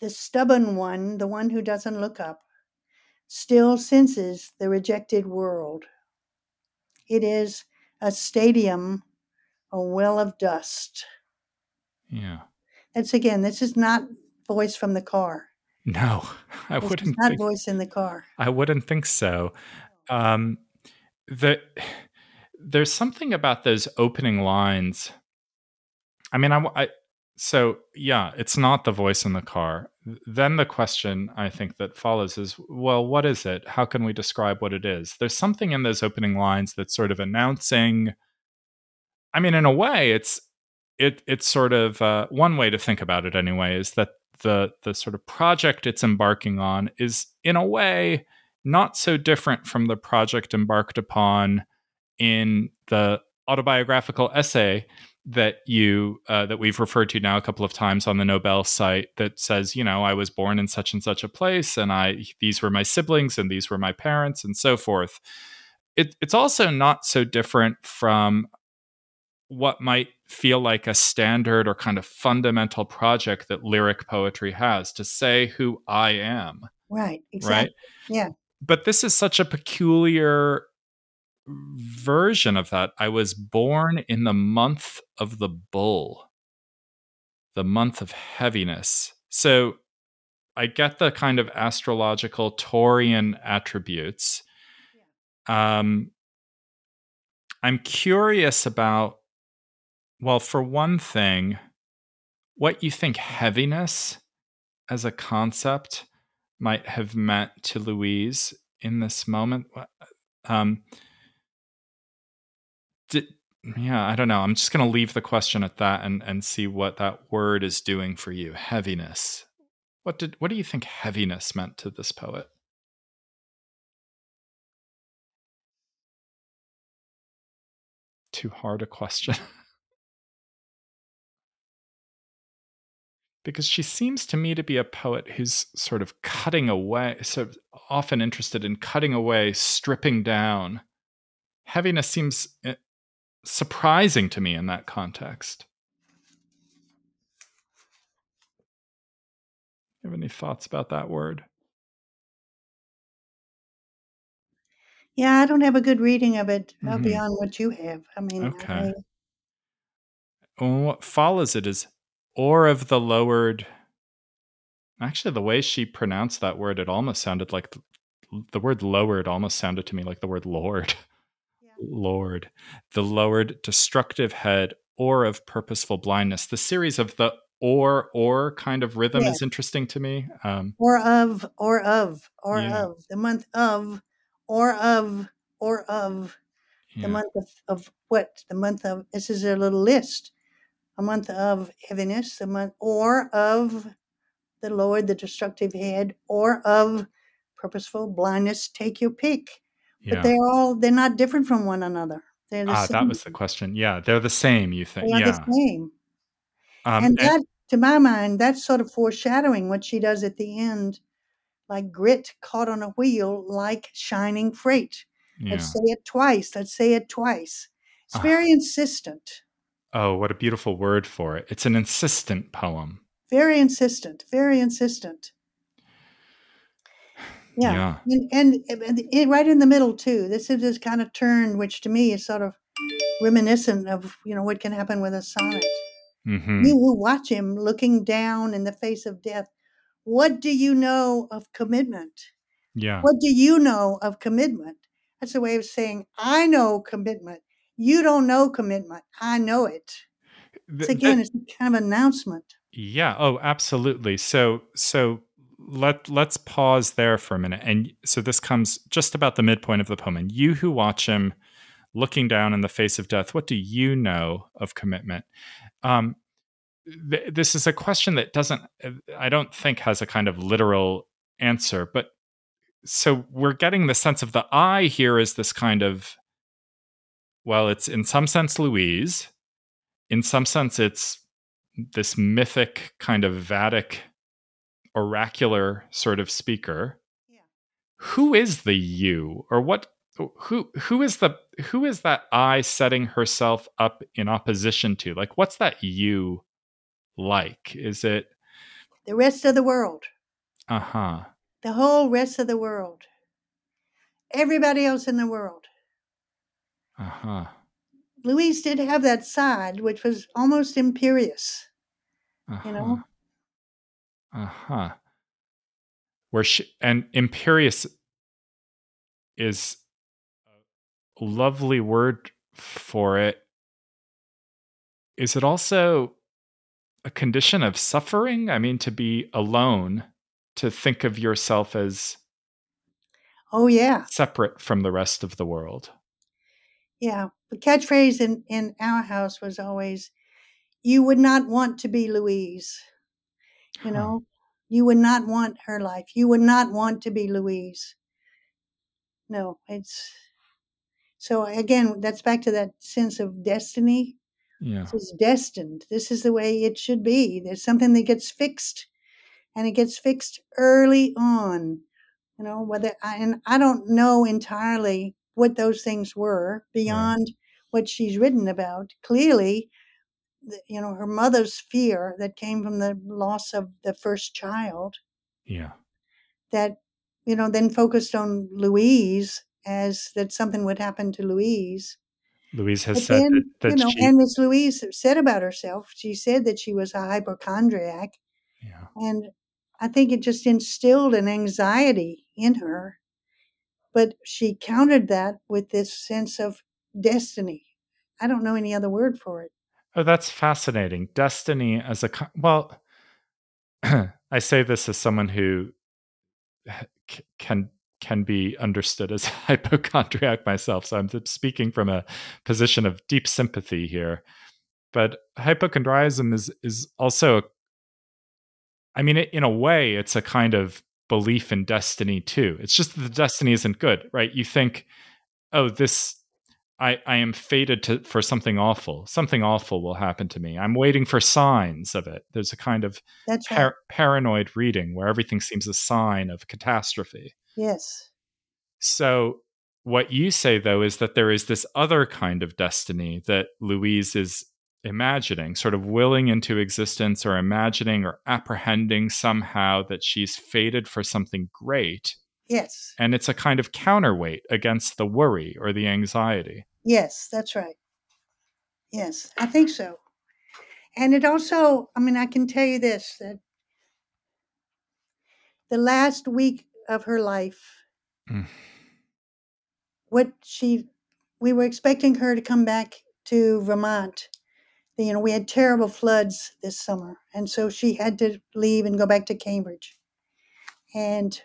the stubborn one, the one who doesn't look up, still senses the rejected world. It is a stadium, a well of dust. yeah. That's again, this is not voice from the car. No, <laughs> I This wouldn't not think. voice in the car. I wouldn't think so. Um, the there's something about those opening lines. I mean, I, I so yeah, it's not the voice in the car. then the question I think that follows is well, what is it? How can we describe what it is? There's something in those opening lines that's sort of announcing. I mean, in a way, it's it it's sort of uh, one way to think about it anyway is that the the sort of project it's embarking on is in a way not so different from the project embarked upon in the autobiographical essay that you uh, that we've referred to now a couple of times on the Nobel site that says, you know, I was born in such and such a place, and I these were my siblings, and these were my parents, and so forth. It, it's also not so different from what might feel like a standard or kind of fundamental project that lyric poetry has to say who I am. Right. Exactly. Right. Yeah. But this is such a peculiar version of that. I was born in the month of the bull, the month of heaviness. So I get the kind of astrological Taurian attributes. Um, I'm curious about, well, for one thing, what you think heaviness as a concept might have meant to Louise in this moment. Um, did, yeah, I don't know. I'm just going to leave the question at that and, and see what that word is doing for you. Heaviness. What did what do you think heaviness meant to this poet? Too hard a question. <laughs> because she seems to me to be a poet who's sort of cutting away, so often interested in cutting away, stripping down. Heaviness seems eh, surprising to me in that context. You have any thoughts about that word? Yeah, I don't have a good reading of it mm-hmm. beyond what you have. I mean, okay. I... Well, what follows it is or of the lowered. Actually, the way she pronounced that word, it almost sounded like the, the word lowered almost sounded to me like the word Lord. <laughs> Lord, the lowered destructive head or of purposeful blindness. The series of the or or kind of rhythm yeah. is interesting to me. Um, or of or of or yeah. of the month of or of or of yeah. the month of, of what the month of this is a little list a month of heaviness a month or of the lord the destructive head or of purposeful blindness take your pick yeah. but they're all they're not different from one another. They're the ah, same. that was the question. Yeah, they're the same. You think? They're yeah, the same. Um, and that, and, to my mind, that's sort of foreshadowing what she does at the end, like grit caught on a wheel, like shining freight. Yeah. Let's say it twice. Let's say it twice. It's ah. very insistent. Oh, what a beautiful word for it! It's an insistent poem. Very insistent. Very insistent. Yeah. yeah. And, and, and, right in the middle too. This is this kind of turn, which to me is sort of reminiscent of you know what can happen with a sonnet. Mm-hmm. You who watch him looking down in the face of death, what do you know of commitment? Yeah. What do you know of commitment? That's a way of saying I know commitment. You don't know commitment. I know it. It's again, that, it's kind of announcement. Yeah. Oh, absolutely. So, so let let's pause there for a minute. And so this comes just about the midpoint of the poem. And you who watch him looking down in the face of death, what do you know of commitment? Um, th- this is a question that doesn't, I don't think, has a kind of literal answer. But so we're getting the sense of the I here is this kind of, well, it's in some sense Louise. In some sense, it's this mythic kind of Vatic oracular sort of speaker. Yeah. who is the you? Or what who who is the who is that i setting herself up in opposition to? Like what's that you like? Is it the rest of the world. Uh-huh. The whole rest of the world. Everybody else in the world. Uh-huh. Louise did have that side which was almost imperious uh-huh. you know uh-huh. Where she and imperious is a lovely word for it. Is it also a condition of suffering? I mean, to be alone, to think of yourself as Oh yeah, separate from the rest of the world. yeah. The catchphrase in in our house was always, "You would not want to be Louise." You know, you would not want her life. You would not want to be Louise. No, it's so again. That's back to that sense of destiny. Yeah. This is destined. This is the way it should be. There's something that gets fixed, and it gets fixed early on. You know, whether I, and I don't know entirely what those things were beyond what she's written about. Clearly, you know, her mother's fear that came from the loss of the first child Yeah. that, you know, then focused on Louise as that something would happen to Louise. Louise has But said then, that, that you know, she. and as Louise said about herself, she said that she was a hypochondriac. yeah. And I think it just instilled an anxiety in her. But she countered that with this sense of destiny. I don't know any other word for it. Oh, that's fascinating. Destiny as a. Well, <clears throat> I say this as someone who eh, c- can can be understood as <laughs> hypochondriac myself. So I'm speaking from a position of deep sympathy here. But hypochondriasm is is also, I mean, in a way, it's a kind of belief in destiny too. It's just that the destiny isn't good, right? You think, oh, this. I, I am fated to for something awful. Something awful will happen to me. I'm waiting for signs of it. There's a kind of right. par- paranoid reading where everything seems a sign of catastrophe. Yes. So, what you say, though, is that there is this other kind of destiny that Louise is imagining, sort of willing into existence or imagining or apprehending somehow that she's fated for something great. Yes. And it's a kind of counterweight against the worry or the anxiety. Yes, that's right. Yes, I think so. And it also, I mean, I can tell you this that the last week of her life, Mm. what she, we were expecting her to come back to Vermont. You know, we had terrible floods this summer. And so she had to leave and go back to Cambridge. And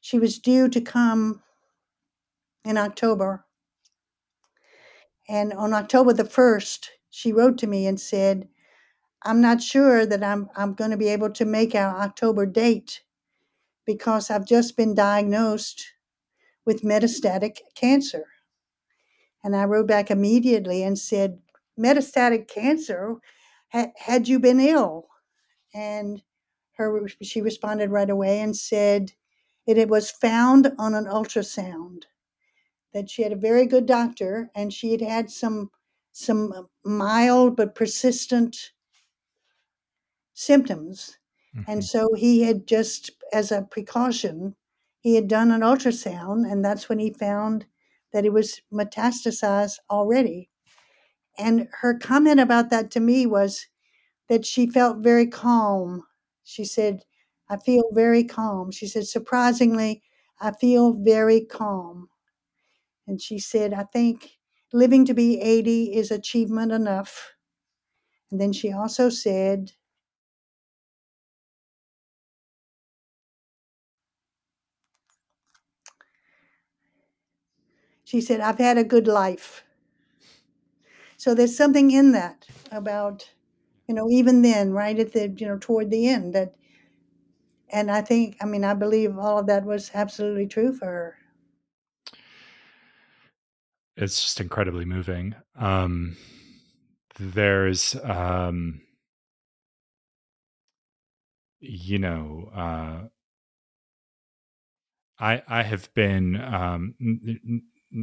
she was due to come in October. And on October the 1st, she wrote to me and said, I'm not sure that I'm, I'm going to be able to make our October date because I've just been diagnosed with metastatic cancer. And I wrote back immediately and said, Metastatic cancer? Ha- had you been ill? And her, she responded right away and said, it, was found on an ultrasound that she had a very good doctor and she had had some some mild but persistent symptoms. And Mhm. so he had just as a precaution he had done an ultrasound and that's when he found that it was metastasized already. And her comment about that to me was that she felt very calm. She said i feel very calm she said surprisingly i feel very calm and she said, I think living to be 80 is achievement enough. And then she also said, she said, I've had a good life. So there's something in that about, you know, even then, right at the, you know, toward the end that, and I think, I mean, I believe all of that was absolutely true for her. It's just incredibly moving. Um, there's, um, you know, uh, I I have been. Um,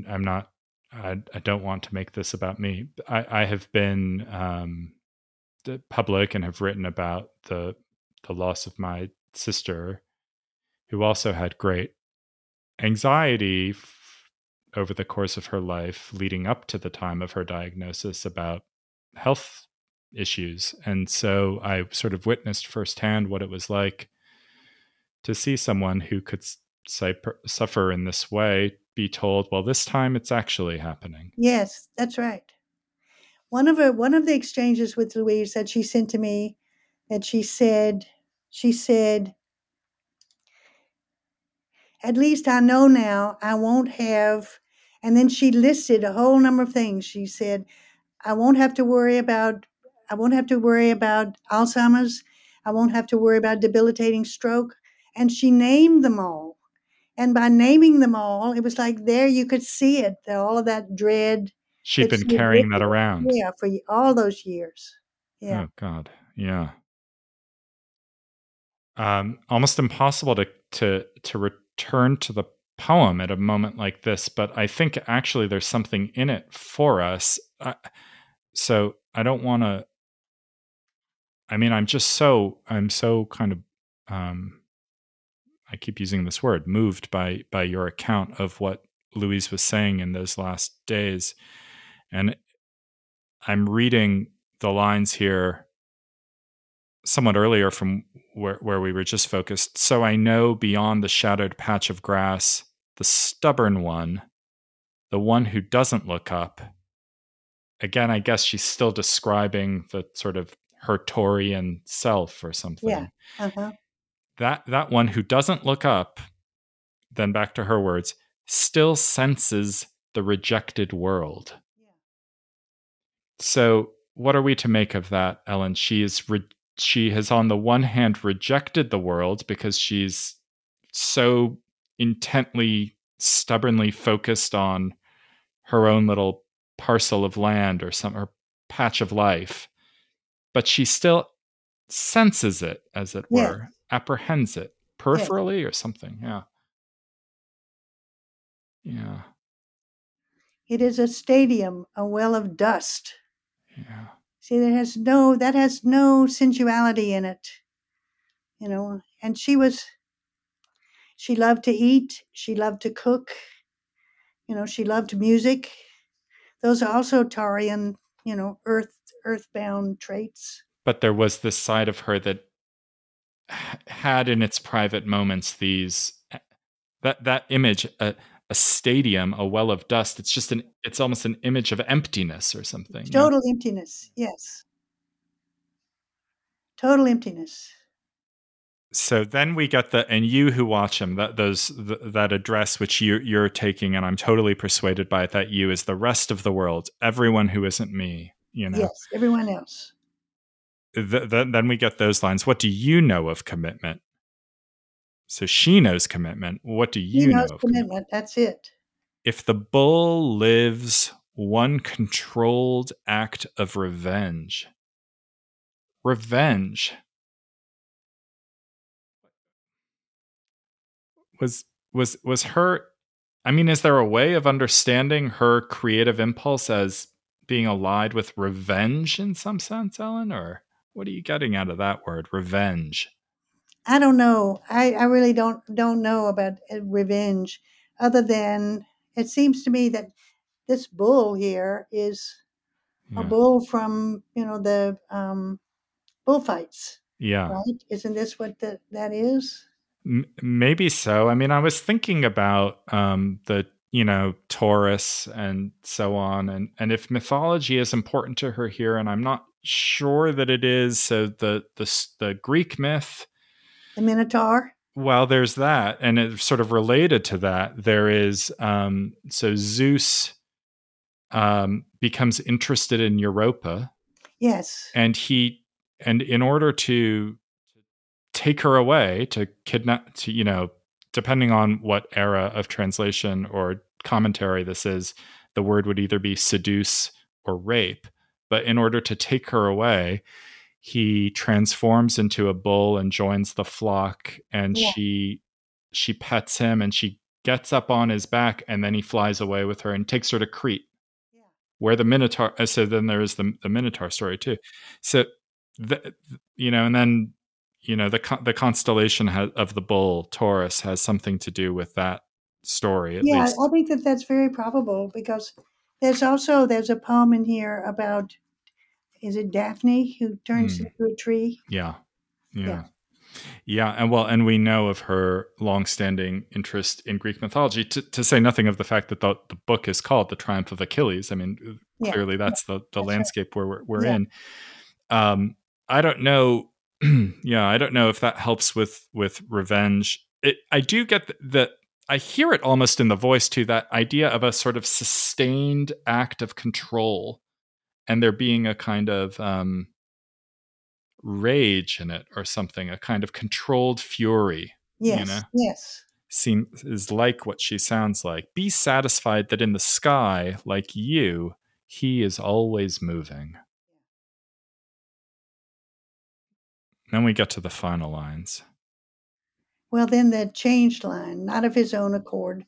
I'm not. I, I don't want to make this about me. I, I have been um, public and have written about the the loss of my sister, who also had great anxiety f- over the course of her life, leading up to the time of her diagnosis about health issues, and so I sort of witnessed firsthand what it was like to see someone who could suffer in this way be told, well, this time it's actually happening. Yes, that's right. one of her one of the exchanges with Louise that she sent to me that she said she said at least I know now I won't have and then she listed a whole number of things. She said I won't have to worry about I won't have to worry about Alzheimer's. I won't have to worry about debilitating stroke. And she named them all. And by naming them all, it was like there you could see it, all of that dread. She'd been carrying that around. Yeah, for all those years. Yeah. Oh God. Yeah. Um, almost impossible to to to return to the poem at a moment like this, but I think actually there's something in it for us. Uh, so I don't want to. I mean, I'm just so I'm so kind of um, I keep using this word moved by by your account of what Louise was saying in those last days, and I'm reading the lines here somewhat earlier from where, where we were just focused. So I know beyond the shadowed patch of grass, the stubborn one, the one who doesn't look up. Again, I guess she's still describing the sort of her Taurian self or something. Yeah. Uh-huh. That that one who doesn't look up, then back to her words, still senses the rejected world. Yeah. So, what are we to make of that, Ellen? She is re- she has on the one hand rejected the world because she's so intently, stubbornly focused on her own little parcel of land or some or patch of life, but she still senses it, as it Yes. were, apprehends it peripherally or something. Yeah. Yeah. It is a stadium, a well of dust. Yeah. See, that has no that has no sensuality in it. You know, and she was she loved to eat, she loved to cook, you know, she loved music. Those are also Taurian, you know, earth earthbound traits. but there was this side of her that had in its private moments these eh, that that image a, a stadium a well of dust it's just an it's almost an image of emptiness or something yeah. Total emptiness, yes. Total emptiness. so then we get the and you who watch him that those th- that address which you you're taking and i'm totally persuaded by it that you is the rest of the world everyone who isn't me you know Yes, everyone else. th- th- then we get those lines what do you know of commitment so she knows commitment what do you know commitment? commitment. That's it. if the bull lives one controlled act of revenge revenge was was was her i mean is there a way of understanding her creative impulse as being allied with revenge in some sense ellen or what are you getting out of that word revenge I don't know. I, I really don't don't know about uh, revenge, other than it seems to me that this bull here is yeah, a bull from you know the um, bullfights, yeah. right? Isn't this what the, that is? M- maybe so. I mean, I was thinking about um, the you know Taurus and so on, and and if mythology is important to her here, and I'm not sure that it is. So the the s- the Greek myth, The Minotaur. well, there's that, and it's sort of related to that. There is um, so Zeus um, becomes interested in Europa, Yes. and he and in order to take her away to kidnap to you know depending on what era of translation or commentary this is the word would either be seduce or rape but in order to take her away he transforms into a bull and joins the flock and Yeah. she she pets him and she gets up on his back and then he flies away with her and takes her to crete Yeah. where the minotaur uh, so then there is the, the minotaur story too so the, you know and then you know the the constellation of the bull taurus has something to do with that story at yeah, least I think that that's very probable because there's also there's a poem in here about is it Daphne who turns Hmm. into a tree? yeah yeah, Yeah. Yeah, and well, and we know of her longstanding interest in Greek mythology. To, to say nothing of the fact that the, the book is called "The Triumph of Achilles." I mean, Yeah, clearly that's the the that's right. landscape where we're, we're Yeah. in. Um, I don't know. <clears throat> yeah, I don't know if that helps with with revenge. It, I do get that. I hear it almost in the voice too. That idea of a sort of sustained act of control, and there being a kind of um, rage in it or something, a kind of controlled fury Yes, know? yes. seems is like what she sounds like. Be satisfied that in the sky, like you, he is always moving. Then we get to the final lines. Well, then the changed line, not of his own accord,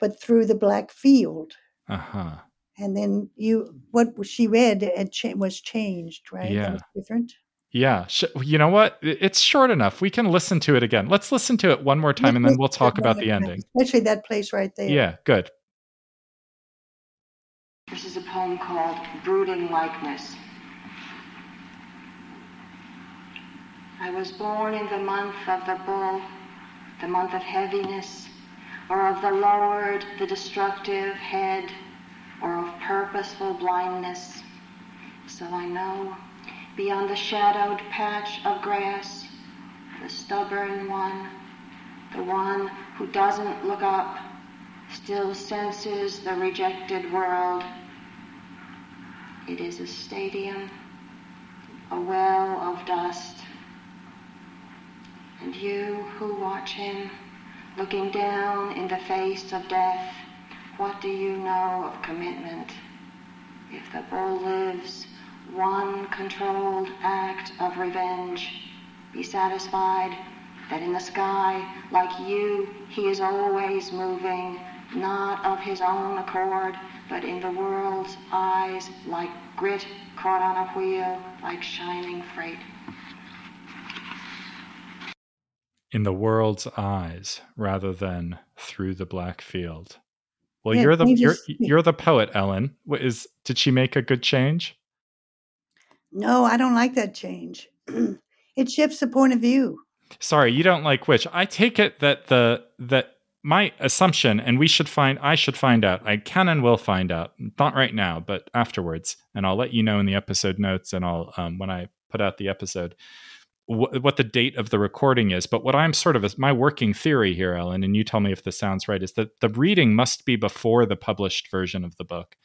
but through the black field. Uh huh. And then you, what she read had cha- was changed, right? Yeah. Different. Yeah. Sh- you know what? It's short enough. We can listen to it again. Let's listen to it one more time and then we'll talk about more the time, ending. Especially that place right there. Yeah, good. This is a poem called Brooding Likeness. I was born in the month of the bull, the month of heaviness, or of the lowered, the destructive head, or of purposeful blindness. So I know, beyond the shadowed patch of grass, the stubborn one, the one who doesn't look up, still senses the rejected world. It is a stadium, a well of dust. And you who watch him, looking down in the face of death, what do you know of commitment? If the bull lives, one controlled act of revenge, be satisfied that in the sky, like you, he is always moving, not of his own accord, but in the world's eyes, like grit caught on a wheel, like shining freight. In the world's eyes rather than through the black field. Well, Yeah, you're the you're you're the poet, Ellen. What is did she make a good change? No, I don't like that change. <clears throat> it shifts the point of view. Sorry, you don't like which. I take it that the that my assumption, and we should find I should find out. I can and will find out. Not right now, but afterwards, and I'll let you know in the episode notes, and I'll um, when I put out the episode wh- what the date of the recording is. But what I'm sort of my working theory here, Ellen, and you tell me if this sounds right, is that the reading must be before the published version of the book.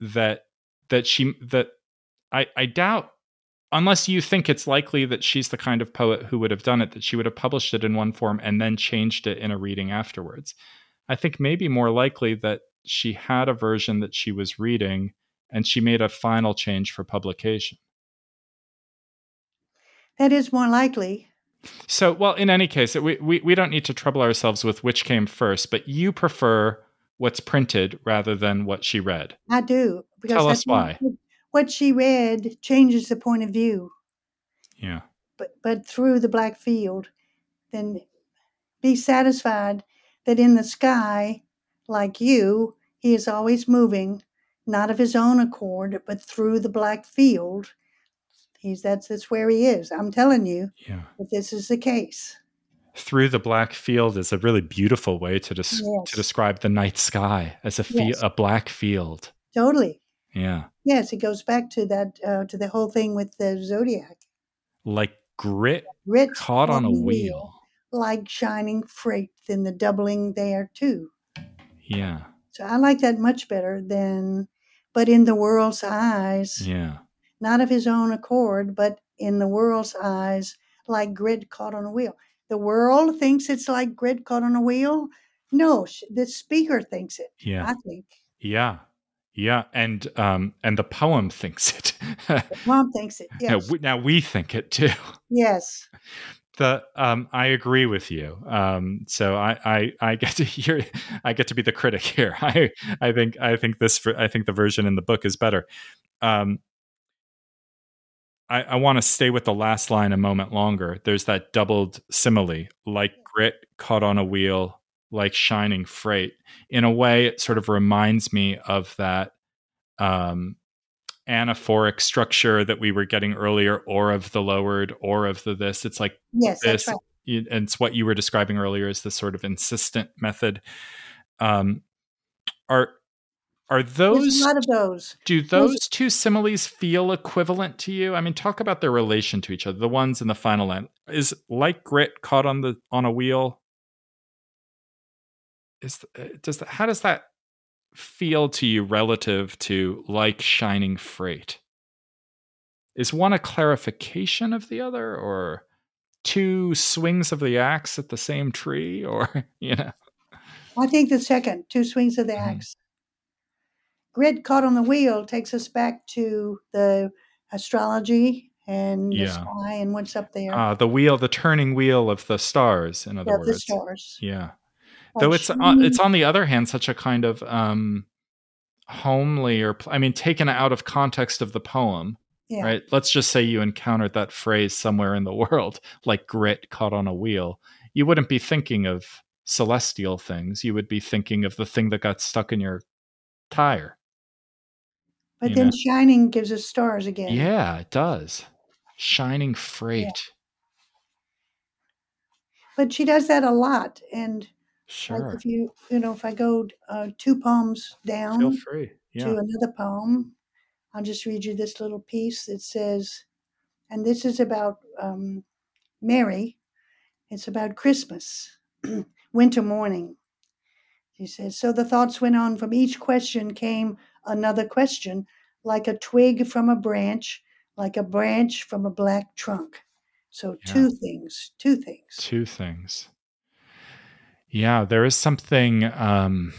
That that she that I I doubt unless you think it's likely that she's the kind of poet who would have done it that she would have published it in one form and then changed it in a reading afterwards i think maybe more likely that she had a version that she was reading and she made a final change for publication That is more likely. so well in any case we, we, we don't need to trouble ourselves with which came first but you prefer what's printed rather than what she read I do. Because Tell I us why. What she read changes the point of view. yeah but but through the black field, then be satisfied that in the sky, like you, he is always moving, not of his own accord, but through the black field. He's that's that's where he is. I'm telling you yeah this is the case. through the black field is a really beautiful way to, des- Yes. to describe the night sky as a, fe- Yes. a black field Totally. yeah Yes, it goes back to that uh, to the whole thing with the zodiac. like grit Grit caught on a the wheel. like shining freight. Then the doubling there too. Yeah. So I like that much better than, but in the world's eyes, Yeah. Not of his own accord, but in the world's eyes, like grid caught on a wheel. The world thinks it's like grid caught on a wheel. No, the speaker thinks it. Yeah. I think Yeah. Yeah. And um and the poem thinks it. mom thinks it. <laughs> now, we, now we think it too. yes, The um I agree with you. Um so I I I get to hear I get to be the critic here. <laughs> I I think I think this I think the version in the book is better. Um I, I want to stay with the last line a moment longer. There's that doubled simile, like grit caught on a wheel, like shining freight. In a way, it sort of reminds me of that um, anaphoric structure that we were getting earlier, or of the lowered, or of the this. It's like Yes, this, right. and it's what you were describing earlier is the sort of insistent method. Um, are are There's those a lot of those. do those two similes feel equivalent to you? I mean, talk about their relation to each other. The ones in the final end is like grit caught on the on a wheel. Is uh, does that, how does that feel to you relative to like shining freight? Is one a clarification of the other, or two swings of the axe at the same tree, or <laughs> you know? I think the second, two swings of the Mhm. axe. Grid caught on the wheel takes us back to the astrology and the sky and what's up there. Uh, the wheel, the turning wheel of the stars. In other the words, stars. yeah. Like though it's uh, shining- it's on the other hand such a kind of um homely or i mean taken out of context of the poem yeah, right? Let's just say you encountered that phrase somewhere in the <laughs> world like grit caught on a wheel. You wouldn't be thinking of celestial things. You would be thinking of the thing that got stuck in your tire but then know. shining gives us stars again. yeah it does shining freight But she does that a lot. And sure like if you, you know, if I go uh, two poems down feel free yeah to another poem, I'll just read you this little piece that says, and this is about um, Mary. It's about Christmas, <clears throat> winter morning. She says, So the thoughts went on. From each question came another question, like a twig from a branch, like a branch from a black trunk. So Yeah. two things, two things. two things yeah there is something um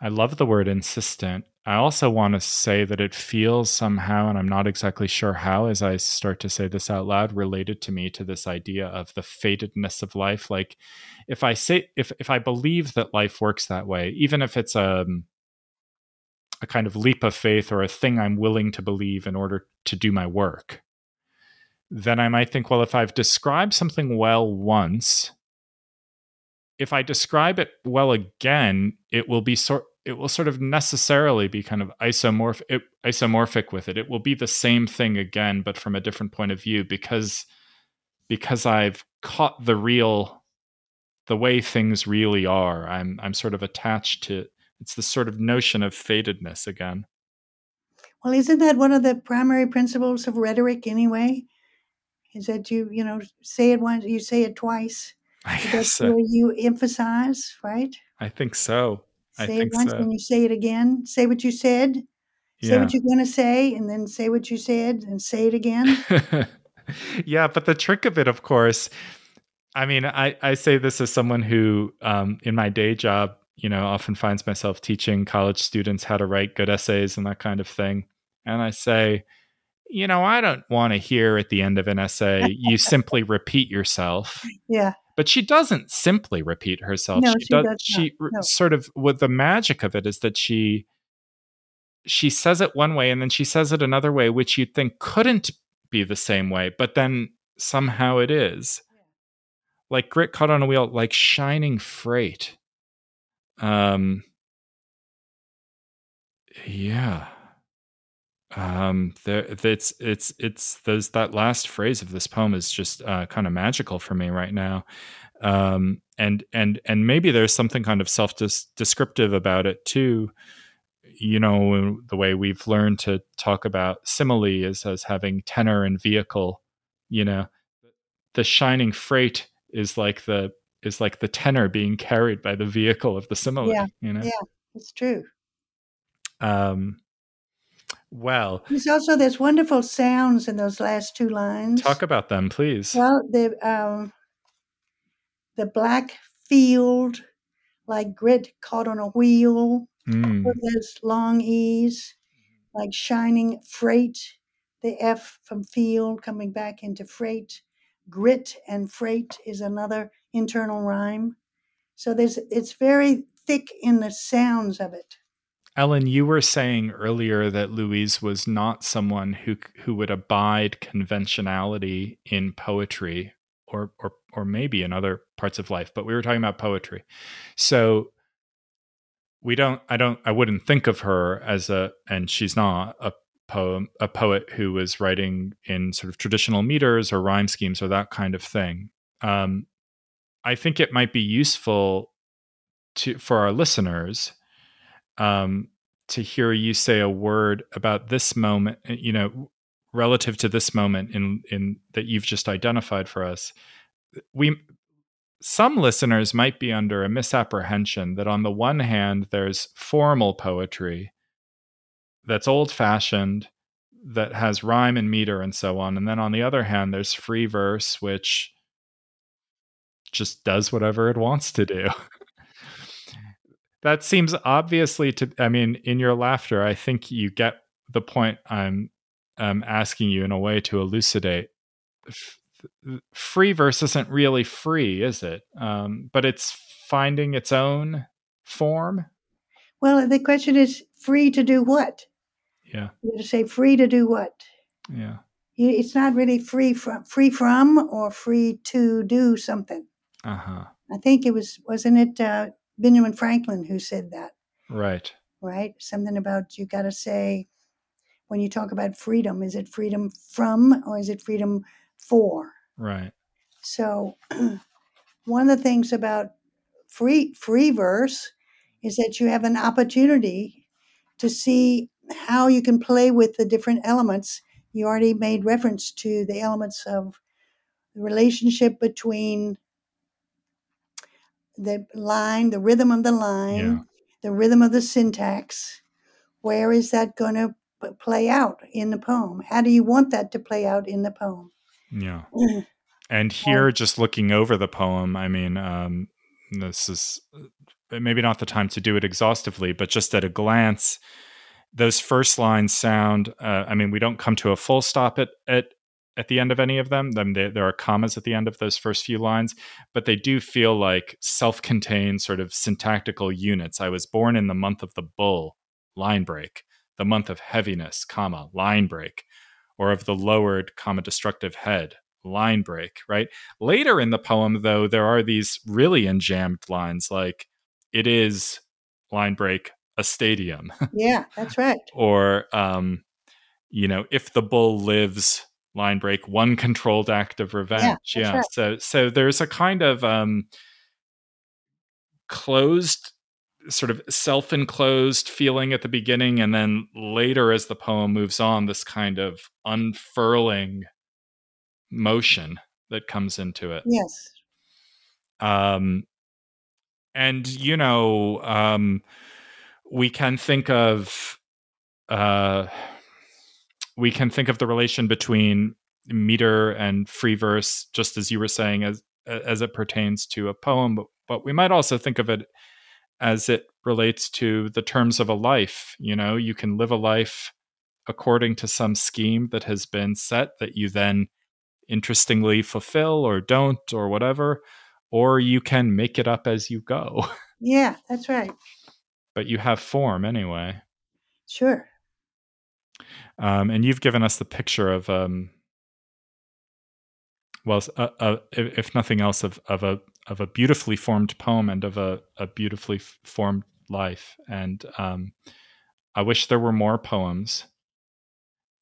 i love the word insistent i also want to say that it feels somehow and i'm not exactly sure how as i start to say this out loud related to me to this idea of the fatedness of life like if i say if if i believe that life works that way even if it's um a kind of leap of faith or a thing i'm willing to believe in order to do my work then I might think, well, if I've described something well once, if I describe it well again, it will be sort it will sort of necessarily be kind of isomorph it, isomorphic with it. It will be the same thing again, but from a different point of view because because I've caught the real the way things really are. I'm I'm sort of attached to it's this sort of notion of fatedness again. Well, isn't that one of the primary principles of rhetoric anyway? Is that you, you know, say it once, you say it twice. <laughs> I guess where you emphasize, right? I think so. I Say think it once so. and you say it again. Say what you said. Say Yeah. what you're going to say, and then say what you said, and say it again. <laughs> yeah, but the trick of it, of course, I mean, I, I say this as someone who, um, in my day job, you know, often finds myself teaching college students how to write good essays and that kind of thing. And I say, you know, I don't want to hear at the end of an essay, you <laughs> simply repeat yourself. yeah, But she doesn't simply repeat herself. No, she, she does. does She. No. sort of what the magic of it is that she she says it one way and then she says it another way, which you'd think couldn't be the same way, but then somehow it is. Like grit caught on a wheel, like shining freight. Um. Yeah. Um. There. It's. It's. It's. Those. That last phrase of this poem is just uh, kind of magical for me right now. Um. And. And. And maybe there's something kind of self descriptive about it too. You know, the way we've learned to talk about simile is as having tenor and vehicle. You know, the shining freight is like the is like the tenor being carried by the vehicle of the simile. Yeah, You know. yeah. it's true. Um. Well, There's also there's wonderful sounds in those last two lines. talk about them, please. Well, the um, the black field, like grit caught on a wheel, Mm, with those long e's, like shining freight. The F from field coming back into freight. Grit and freight is another internal rhyme. So there's it's very thick in the sounds of it. Ellen, you were saying earlier that Louise was not someone who who would abide conventionality in poetry, or or or maybe in other parts of life. But we were talking about poetry. So, we don't i don't i wouldn't think of her as a and she's not a poem a poet who was writing in sort of traditional meters or rhyme schemes or that kind of thing um, i think it might be useful to for our listeners um, to hear you say a word about this moment eh, you know relative to this moment in in that you've just identified for us we some listeners might be under a misapprehension that on the one hand, there's formal poetry that's old fashioned, that has rhyme and meter and so on. And then on the other hand, there's free verse, which just does whatever it wants to do. that seems obviously to, I mean, in your laughter, I think you get the point I'm um, asking you in a way to elucidate free verse isn't really free, is it? Um, but it's finding its own form. Well, the question is free to do what? Yeah. You to say free to do what? Yeah. It's not really free from free from or free to do something. Uh huh. I think it was wasn't it uh, Benjamin Franklin who said that? Right. Right. Something about you got to say when you talk about freedom, is it freedom from or is it freedom for. Right. So <clears throat> one of the things about free free verse is that you have an opportunity to see how you can play with the different elements. You already made reference to the elements of the relationship between the line, the rhythm of the line, yeah. the rhythm of the syntax. Where is that going to play out in the poem? How do you want that to play out in the poem? Yeah. <clears throat> and here, just looking over the poem, I mean, um, this is uh, maybe not the time to do it exhaustively, but just at a glance, those first lines sound. Uh, I mean, we don't come to a full stop at at at the end of any of them. Then there are commas at the end of those first few lines, but they do feel like self-contained sort of syntactical units. I was born in the month of the bull, line break. The month of heaviness, comma, line break or of the lowered, comma, destructive head, line break, right? Later in the poem, though, there are these really enjambed lines like, it is, line break, a stadium. Yeah, that's right. <laughs> or, um, you know, if the bull lives, line break, one controlled act of revenge. Yeah. yeah. Right. So, so there's a kind of um, closed sort of self-enclosed feeling at the beginning and then later as the poem moves on this kind of unfurling motion that comes into it yes um and you know um we can think of uh we can think of the relation between meter and free verse just as you were saying as as it pertains to a poem but, but we might also think of it as it relates to the terms of a life. You know, you can live a life according to some scheme that has been set that you then interestingly fulfill or don't or whatever, or you can make it up as you go. <laughs> Yeah, that's right. But you have form anyway. Sure. Um, and you've given us the picture of um, well, uh, uh, if nothing else, of, of a of a beautifully formed poem and of a, a beautifully formed life. And um, I wish there were more poems,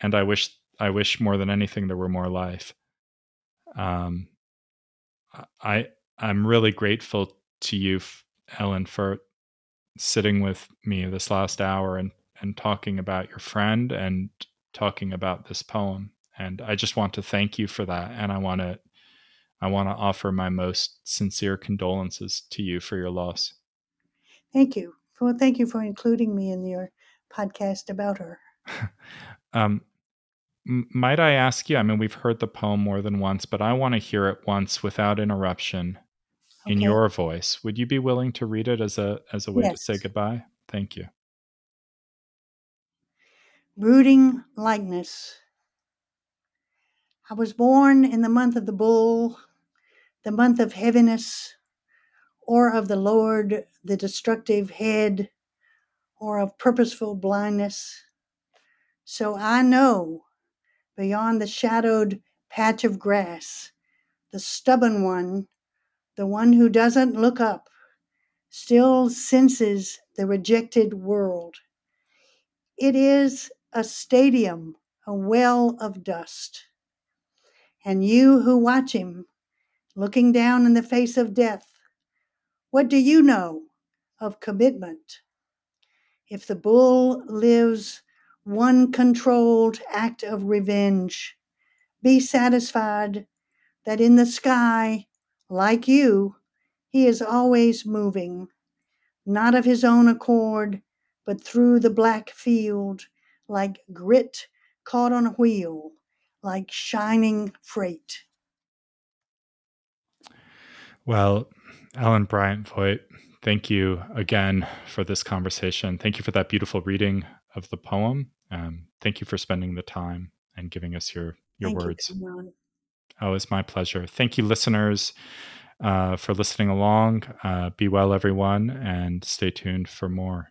and I wish I wish more than anything there were more life. Um, I I'm really grateful to you, Ellen, for sitting with me this last hour and and talking about your friend and talking about this poem. And I just want to thank you for that. And I want to I want to offer my most sincere condolences to you for your loss. Thank you. Well, thank you for including me in your podcast about her. <laughs> um, might I ask you? I mean, we've heard the poem more than once, but I want to hear it once without interruption okay. in your voice. Would you be willing to read it as a as a way yes. to say goodbye? Thank you. Brooding likeness. I was born in the month of the bull, the month of heaviness, or of the Lord, the destructive head, or of purposeful blindness. So I know beyond the shadowed patch of grass, the stubborn one, the one who doesn't look up, still senses the rejected world. It is a stadium, a well of dust. And you who watch him, looking down in the face of death, what do you know of commitment? If the bull lives one controlled act of revenge, be satisfied that in the sky, like you, he is always moving, not of his own accord, but through the black field, like grit caught on a wheel, like shining freight. Well, Ellen Bryant Voigt, thank you again for this conversation. Thank you for that beautiful reading of the poem. Um, thank you for spending the time and giving us your your Thank words. You, oh, it's my pleasure. Thank you, listeners, uh, for listening along. Uh, be well, everyone, and stay tuned for more.